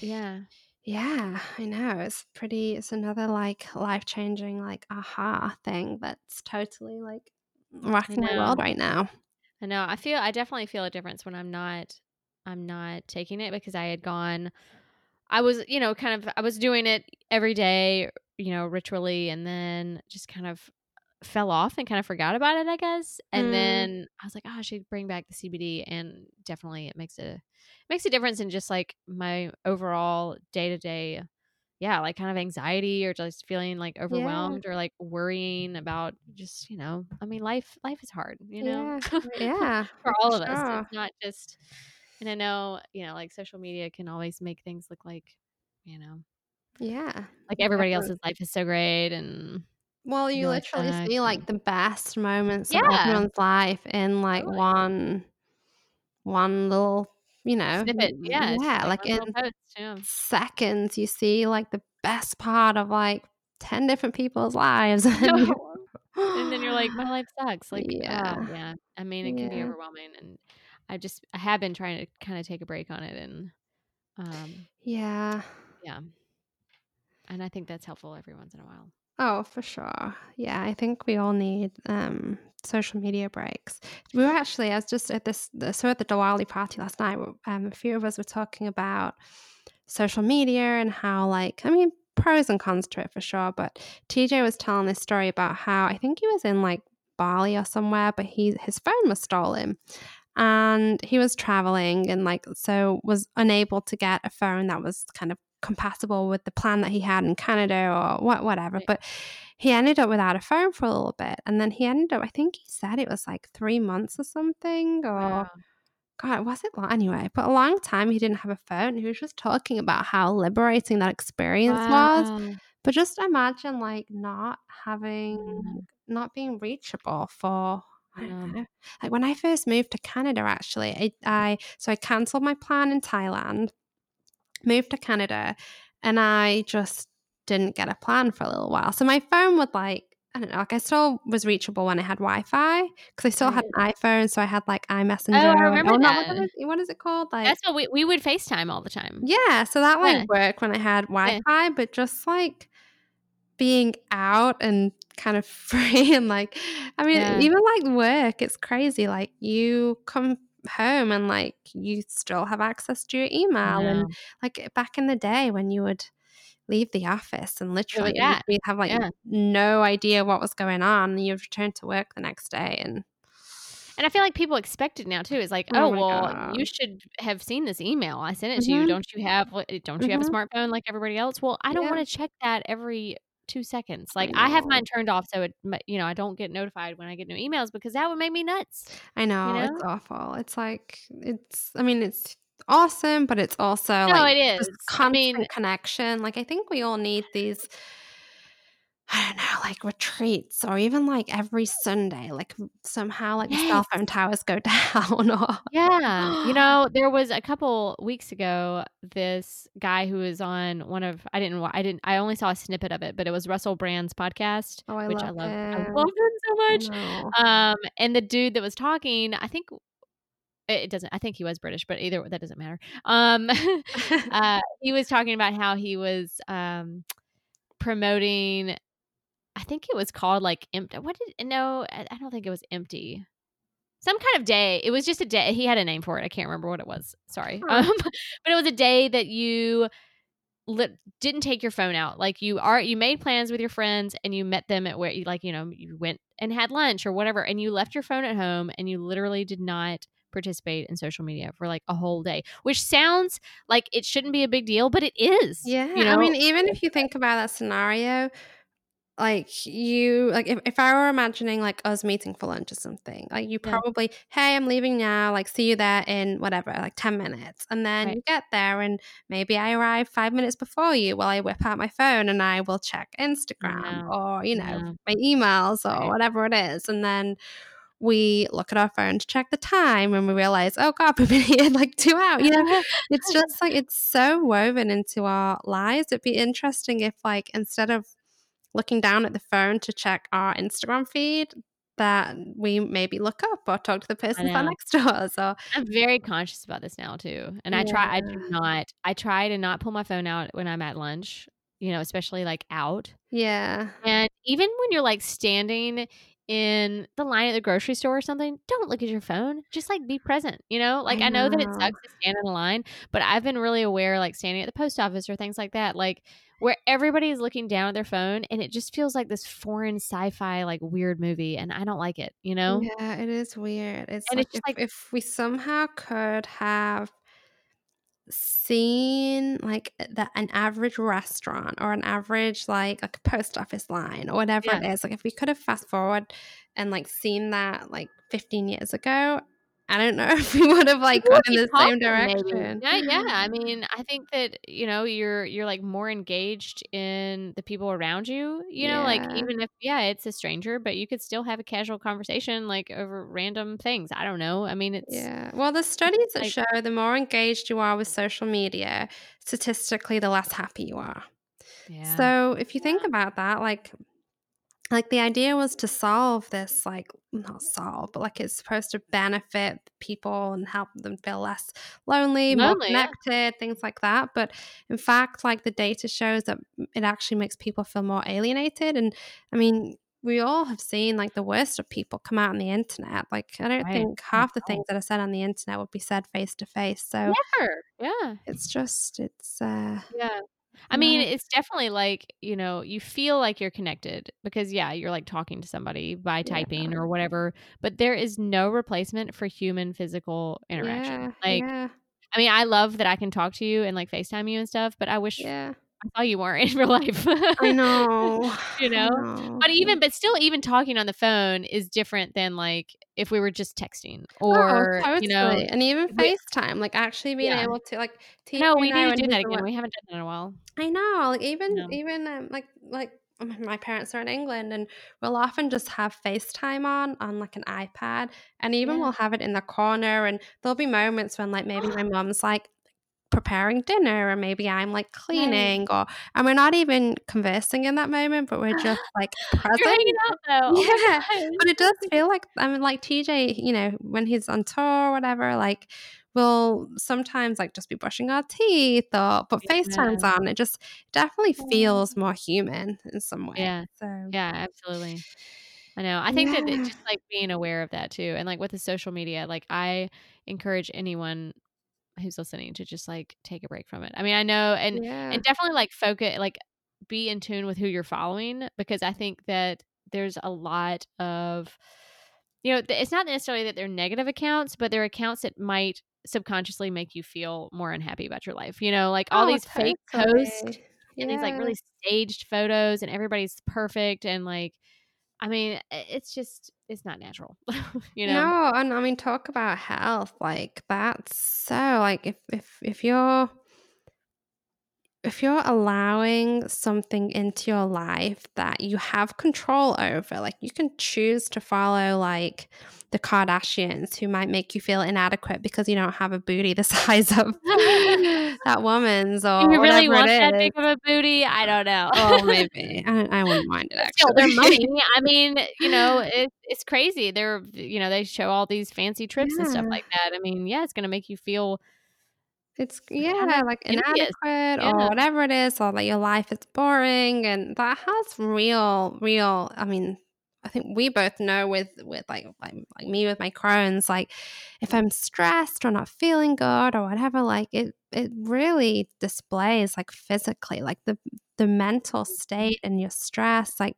yeah. yeah, I know. It's pretty. It's another like life-changing like aha thing that's totally like rocking my world right now. I know. I feel I definitely feel a difference when I'm not I'm not taking it because I had gone I was, you know, kind of I was doing it every day, you know, ritually and then just kind of fell off and kind of forgot about it, I guess. And Mm. then I was like, oh, I should bring back the CBD and definitely it makes a it makes a difference in just like my overall day-to-day yeah, like kind of anxiety or just feeling like overwhelmed or like worrying about just, you know, I mean life life is hard, you know. Yeah. Yeah. for all of us. It's not just, and I know, you know, like social media can always make things look like, you know, Yeah. like everybody else's life is so great and Well, you literally see like the best moments of Yeah. everyone's life in like Totally. one one little, you know, snippet. Yeah. yeah, like in post, yeah. seconds you see like the best part of like 10 different people's lives and, and then you're like, my life sucks. Like, Yeah. oh, yeah. I mean, it can be overwhelming. And I just, I have been trying to kind of take a break on it. And, um, yeah. yeah. And I think that's helpful every once in a while. Oh, for sure. Yeah, I think we all need um social media breaks. We were actually, I was just at this, so at the Diwali party last night, um, a few of us were talking about social media and how like I mean pros and cons to it for sure. But TJ was telling this story about how I think he was in like Bali or somewhere, but he his phone was stolen. And he was traveling and like so was unable to get a phone that was kind of compatible with the plan that he had in Canada or what whatever. But he ended up without a phone for a little bit. And then he ended up I think he said it was like three months or something or Wow. God, was it long? Anyway, but a long time he didn't have a phone. He was just talking about how liberating that experience was. But just imagine like not having, Mm, not being reachable for, I Yeah. don't know. Like when I first moved to Canada, actually, I, I so I cancelled my plan in Thailand, moved to Canada, and I just didn't get a plan for a little while. So my phone would like, I don't know, like I still was reachable when I had Wi Fi because I still had an iPhone. So I had like oh, iMessenger. Oh, I and- remember oh, not- that. what, is, what is it called? Like, That's what we, we would FaceTime all the time. yeah, so that like Yeah. worked when I had Wi Fi, but just like being out and kind of free and like, I mean, Yeah. even like work, it's crazy. Like you come home and like you still have access to your email know. and like back in the day when you would leave the office and literally yeah, we'd have like yeah. no idea what was going on and you'd return to work the next day and And I feel like people expect it now too. It's like, Oh oh, well, God. you should have seen this email. I sent it to you. Mhm. Don't you have what- don't you have a Mhm. smartphone like everybody else? Well, I don't Yeah. want to check that every two seconds. Like I, have mine turned off so it you know, I don't get notified when I get new emails because that would make me nuts. I know, know? it's awful. It's like it's I mean it's awesome, but it's also No, like it this is. I constant mean- connection. Like I think we all need these I don't know, like retreats or even like every Sunday, like somehow like the cell phone towers go down or Yeah. You know, there was a couple weeks ago this guy who was on one of I didn't I didn't I only saw a snippet of it, but it was Russell Brand's podcast, Oh, I which love I love. I love him so much. Um, and the dude that was talking, I think it it doesn't. I think he was British, but either that doesn't matter. Um, uh, he was talking about how he was um promoting. I think it was called like empty. What did no? I I don't think it was empty. Some kind of day. It was just a day. He had a name for it. I can't remember what it was. Sorry. Huh. Um, but it was a day that you li- didn't take your phone out. Like you are, you made plans with your friends and you met them at where you like, you know, you went and had lunch or whatever, and you left your phone at home and you literally did not participate in social media for like a whole day, which sounds like it shouldn't be a big deal, but it is. Yeah, you know? I mean, even if you think about that scenario, like you, like if, if I were imagining like us meeting for lunch or something, like you Yeah. probably, hey, I'm leaving now, like see you there in whatever, like 10 minutes. And then Right. you get there and maybe I arrive five minutes before you while I whip out my phone and I will check Instagram know. or, you know, Yeah. my emails or Right. whatever it is. And then we look at our phone to check the time and we realize, oh God, we've been here like two hours. You know, it's just like it's so woven into our lives. It'd be interesting if, like, instead of looking down at the phone to check our Instagram feed, that we maybe look up or talk to the person next to us. Or I'm very conscious about this now too. And I try I do not I try to not pull my phone out when I'm at lunch, you know, especially like out. yeah, And even when you're like standing in the line at the grocery store or something, don't look at your phone. Just like be present, you know? Like I, I know that it know. sucks to stand in a line, but I've been really aware like standing at the post office or things like that, like where everybody is looking down at their phone and it just feels like this foreign sci-fi like weird movie and I don't like it, you know? yeah, it is weird. It's And like it's just if, like- if we somehow could have seen like eh, that an average restaurant or an average like like a post office line or whatever it is like if we could have fast forward and like seen that like 15 years ago i don't know if we would have like gone in the same talking, maybe. direction Yeah, yeah. I mean, I think that you know you're you're like more engaged in the people around you. You know, like even if yeah, it's a stranger, but you could still have a casual conversation like over random things. I don't know. I mean, it's yeah well the studies that like- show the more engaged you are with social media statistically the less happy you are yeah. So if you think about that, like like the idea was to solve this, like not solve, but like it's supposed to benefit people and help them feel less lonely, more Lonely, yeah. connected, things like that. But in fact, like the data shows that it actually makes people feel more alienated. And I mean, we all have seen like the worst of people come out on the internet. Like I don't Right. think half the things that are said on the internet would be said face to face. So Never. Yeah. it's just it's uh Yeah. I mean, yeah. it's definitely like, you know, you feel like you're connected because, yeah, you're like talking to somebody by Yeah. typing or whatever, but there is no replacement for human physical interaction. Yeah, Like, yeah, I mean, I love that I can talk to you and like FaceTime you and stuff, but I wish yeah. I thought you weren't in real life. I know. You know? know. But even, but still, even talking on the phone is different than like if we were just texting Oh, or, totally. you know, and even FaceTime, like actually being Yeah. able to like no, we need to do that again. We haven't done that in a while. I know, like even No. even um, like like um, my parents are in England, and we'll often just have FaceTime on on like an iPad, and even Yeah. we'll have it in the corner, and there'll be moments when like maybe my mom's like preparing dinner, or maybe I'm like cleaning, or and we're not even conversing in that moment, but we're just like present. You're out though. Yeah, but it does feel like I mean, like TJ, you know, when he's on tour or whatever, like we'll sometimes like just be brushing our teeth or but FaceTime's Yeah. on. It just definitely feels more human in some way. Yeah. So Yeah, absolutely. I know. I think that it just like being aware of that too. And like with the social media, like I encourage anyone who's listening to just like take a break from it. I mean, I know and yeah. and definitely like focus like be in tune with who you're following because I think that there's a lot of you know, it's not necessarily that they're negative accounts, but they're accounts that might subconsciously make you feel more unhappy about your life. You know, like all Oh, these fake posts totally. and these like really staged photos and everybody's perfect and like I mean, it's just it's not natural. you know. No, and I mean talk about health. Like that's so like if if if you're if you're allowing something into your life that you have control over, like you can choose to follow like the Kardashians who might make you feel inadequate because you don't have a booty the size of that woman's or you really want that big of a booty? I don't know. Oh, maybe. I, I wouldn't mind it actually. their money. I mean, you know, it, it's crazy. They're, you know, they show all these fancy trips and stuff like that. I mean, yeah, it's going to make you feel It's yeah, like inadequate Yeah. or whatever it is, or like your life is boring, and that has real, real. I mean, I think we both know with with like like, like me with my Crohn's, like if I'm stressed or not feeling good or whatever, like it it really displays like physically, like the the mental state and your stress, like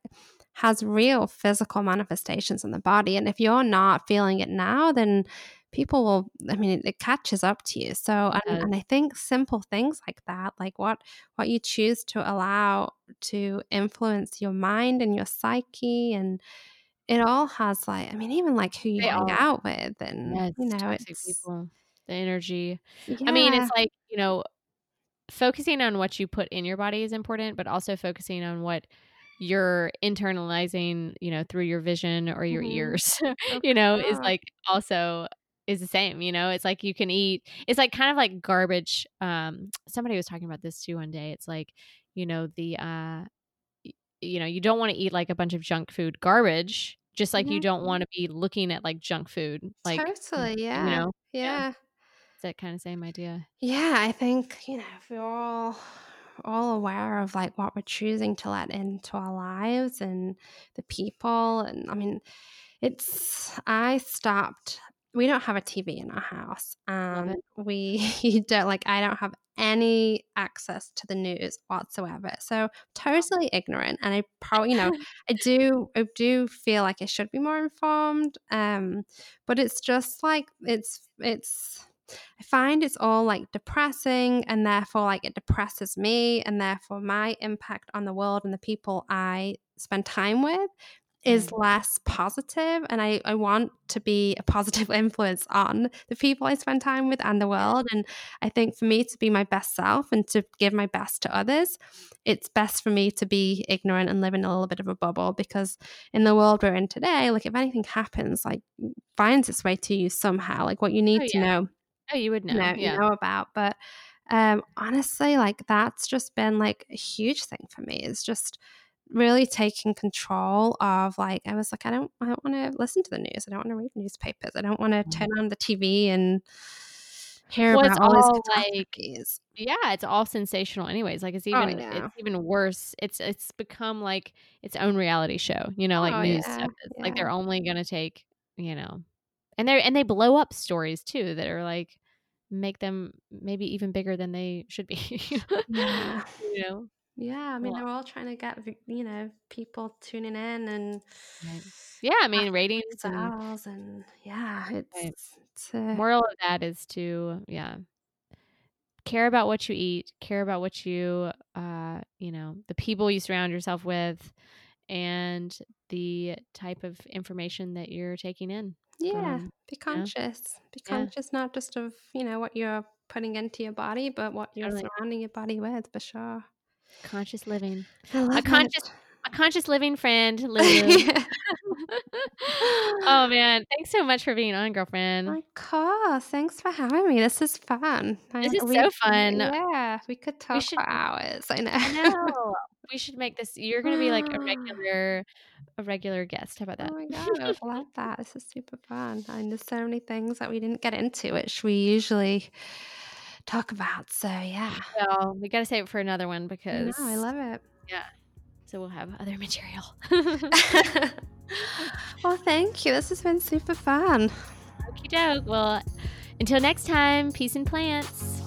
has real physical manifestations in the body. And if you're not feeling it now, then people will i mean it, it catches up to you so and, does. and i think simple things like that like what what you choose to allow to influence your mind and your psyche and it all has like i mean even like who you They hang all- out with and yes, you know it's people, the energy. yeah, I mean, it's like, you know, focusing on what you put in your body is important, but also focusing on what you're internalizing, you know, through your vision or your Mhm. ears, you know, is like also is the same, you know. It's like you can eat it's like kind of like garbage. Um somebody was talking about this too one day. It's like, you know, the uh you know, you don't want to eat like a bunch of junk food garbage, just like you Mhm. don't want to be looking at like junk food. Like totally yeah you know, yeah it's that kind of same idea. Yeah, I think, you know, if we're all all aware of like what we're choosing to let into our lives and the people and I mean it's I stopped we don't have a TV in our house and we don't like I don't have any access to the news whatsoever. So totally ignorant and I probably you know I do I do feel like I should be more informed um but it's just like it's it's I find it's all like depressing and therefore like it depresses me and therefore my impact on the world and the people I spend time with is less positive and I, I want to be a positive influence on the people I spend time with and the world. And I think for me to be my best self and to give my best to others, it's best for me to be ignorant and live in a little bit of a bubble because in the world we're in today, like if anything happens, like finds its way to you somehow, like what you need Oh, to know Oh, you would know. know, yeah. know about. But um, honestly, like that's just been like a huge thing for me. Is just really taking control of like I was like I don't I don't want to listen to the news. I don't want to read newspapers. I don't want to Mhm. turn on the TV and hear Well, about all these like yeah, it's all sensational anyways. Like, it's Oh, even yeah. it's even worse. It's it's become, like, its own reality show, you know, like Oh, news yeah, stuff is. Like, they're only gonna take, you know and they're and they blow up stories too that are, like make them maybe even bigger than they should be. Yeah. You know? Yeah, I mean, they're all trying to get you know, people tuning in and. Yeah, I mean, ratings and and yeah, it's Right. it's, uh Moral of that is to yeah care about what you eat, care about what you, uh you know, the people you surround yourself with, and the type of information that you're taking in Yeah, from be you know? conscious. Be Yeah. conscious not just of, you know, what you're putting into your body, but what you're Totally. surrounding your body with, for sure. Conscious living. I A conscious it. a conscious living friend, Lulu. Oh, man. Thanks so much for being on, girlfriend. Of course, thanks for having me, this is fun. I This is we so fun. yeah, we could We talk should for hours, I know. I know. We should make this you're gonna be, like, a regular a regular guest. How about oh that? Oh my god, I love that, this is super fun, and there's so many things that we didn't get into, which we usually talk about, so yeah. Well, we gotta save it for another one because I love it. yeah, so we'll have other material. Well, thank you, this has been super fun. Okey doke. Well, until next time, peace and plants.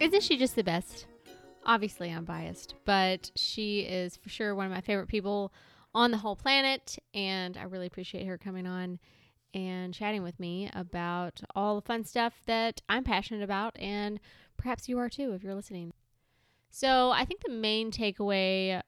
Isn't she just the best? Obviously, I'm biased, but she is for sure one of my favorite people on the whole planet, and I really appreciate her coming on and chatting with me about all the fun stuff that I'm passionate about, and perhaps you are too if you're listening. So, I think the main takeaway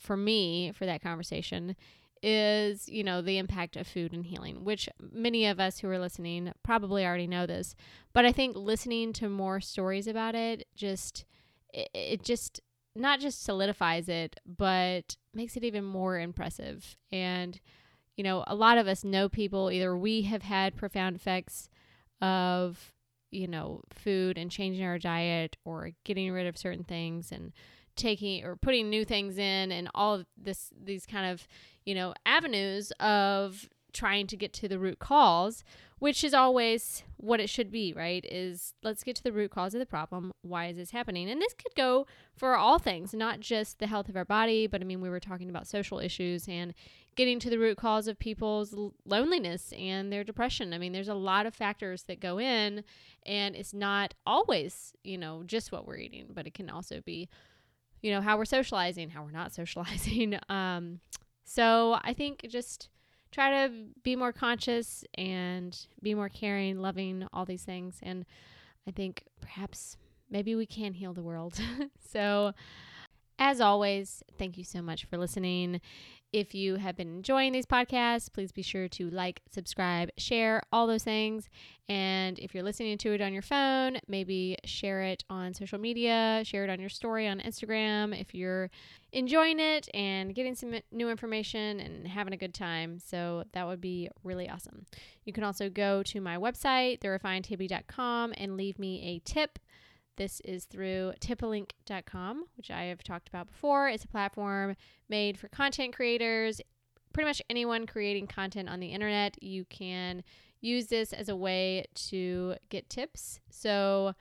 for me for that conversation is, you know, the impact of food and healing, which many of us who are listening probably already know this. But I think listening to more stories about it just it, it just not just solidifies it, but makes it even more impressive. And you know, a lot of us know people either we have had profound effects of you know, food and changing our diet or getting rid of certain things and taking or putting new things in and all this these kind of, you know, avenues of trying to get to the root cause, which is always what it should be, right? Is let's get to the root cause of the problem. Why is this happening? And this could go for all things, not just the health of our body, but I mean, we were talking about social issues and getting to the root cause of people's loneliness and their depression. I mean, there's a lot of factors that go in, and it's not always, you know, just what we're eating, but it can also be, you know, how we're socializing, how we're not socializing. Um, so I think just try to be more conscious and be more caring, loving, all these things. And I think perhaps maybe we can heal the world. so, as always, thank you so much for listening. If you have been enjoying these podcasts, please be sure to like, subscribe, share, all those things. And if you're listening to it on your phone, maybe share it on social media, share it on your story on Instagram if you're enjoying it and getting some new information and having a good time. So that would be really awesome. You can also go to my website, therefinedhippie.com, and leave me a tip. This is through tipalink.com, which I have talked about before. It's a platform made for content creators, pretty much anyone creating content on the internet. You can use this as a way to get tips. So,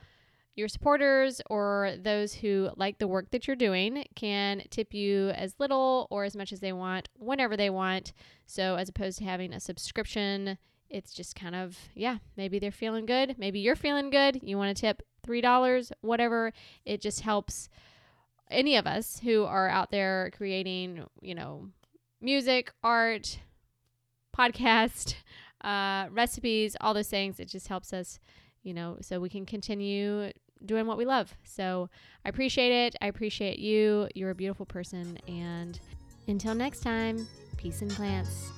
your supporters or those who like the work that you're doing can tip you as little or as much as they want whenever they want. So, as opposed to having a subscription, it's just kind of, yeah, maybe they're feeling good. Maybe you're feeling good. You want to tip $3, whatever. It just helps any of us who are out there creating, you know, music, art, podcast, uh, recipes, all those things. It just helps us, you know, so we can continue doing what we love. So I appreciate it. I appreciate you. You're a beautiful person. And until next time, peace and plants.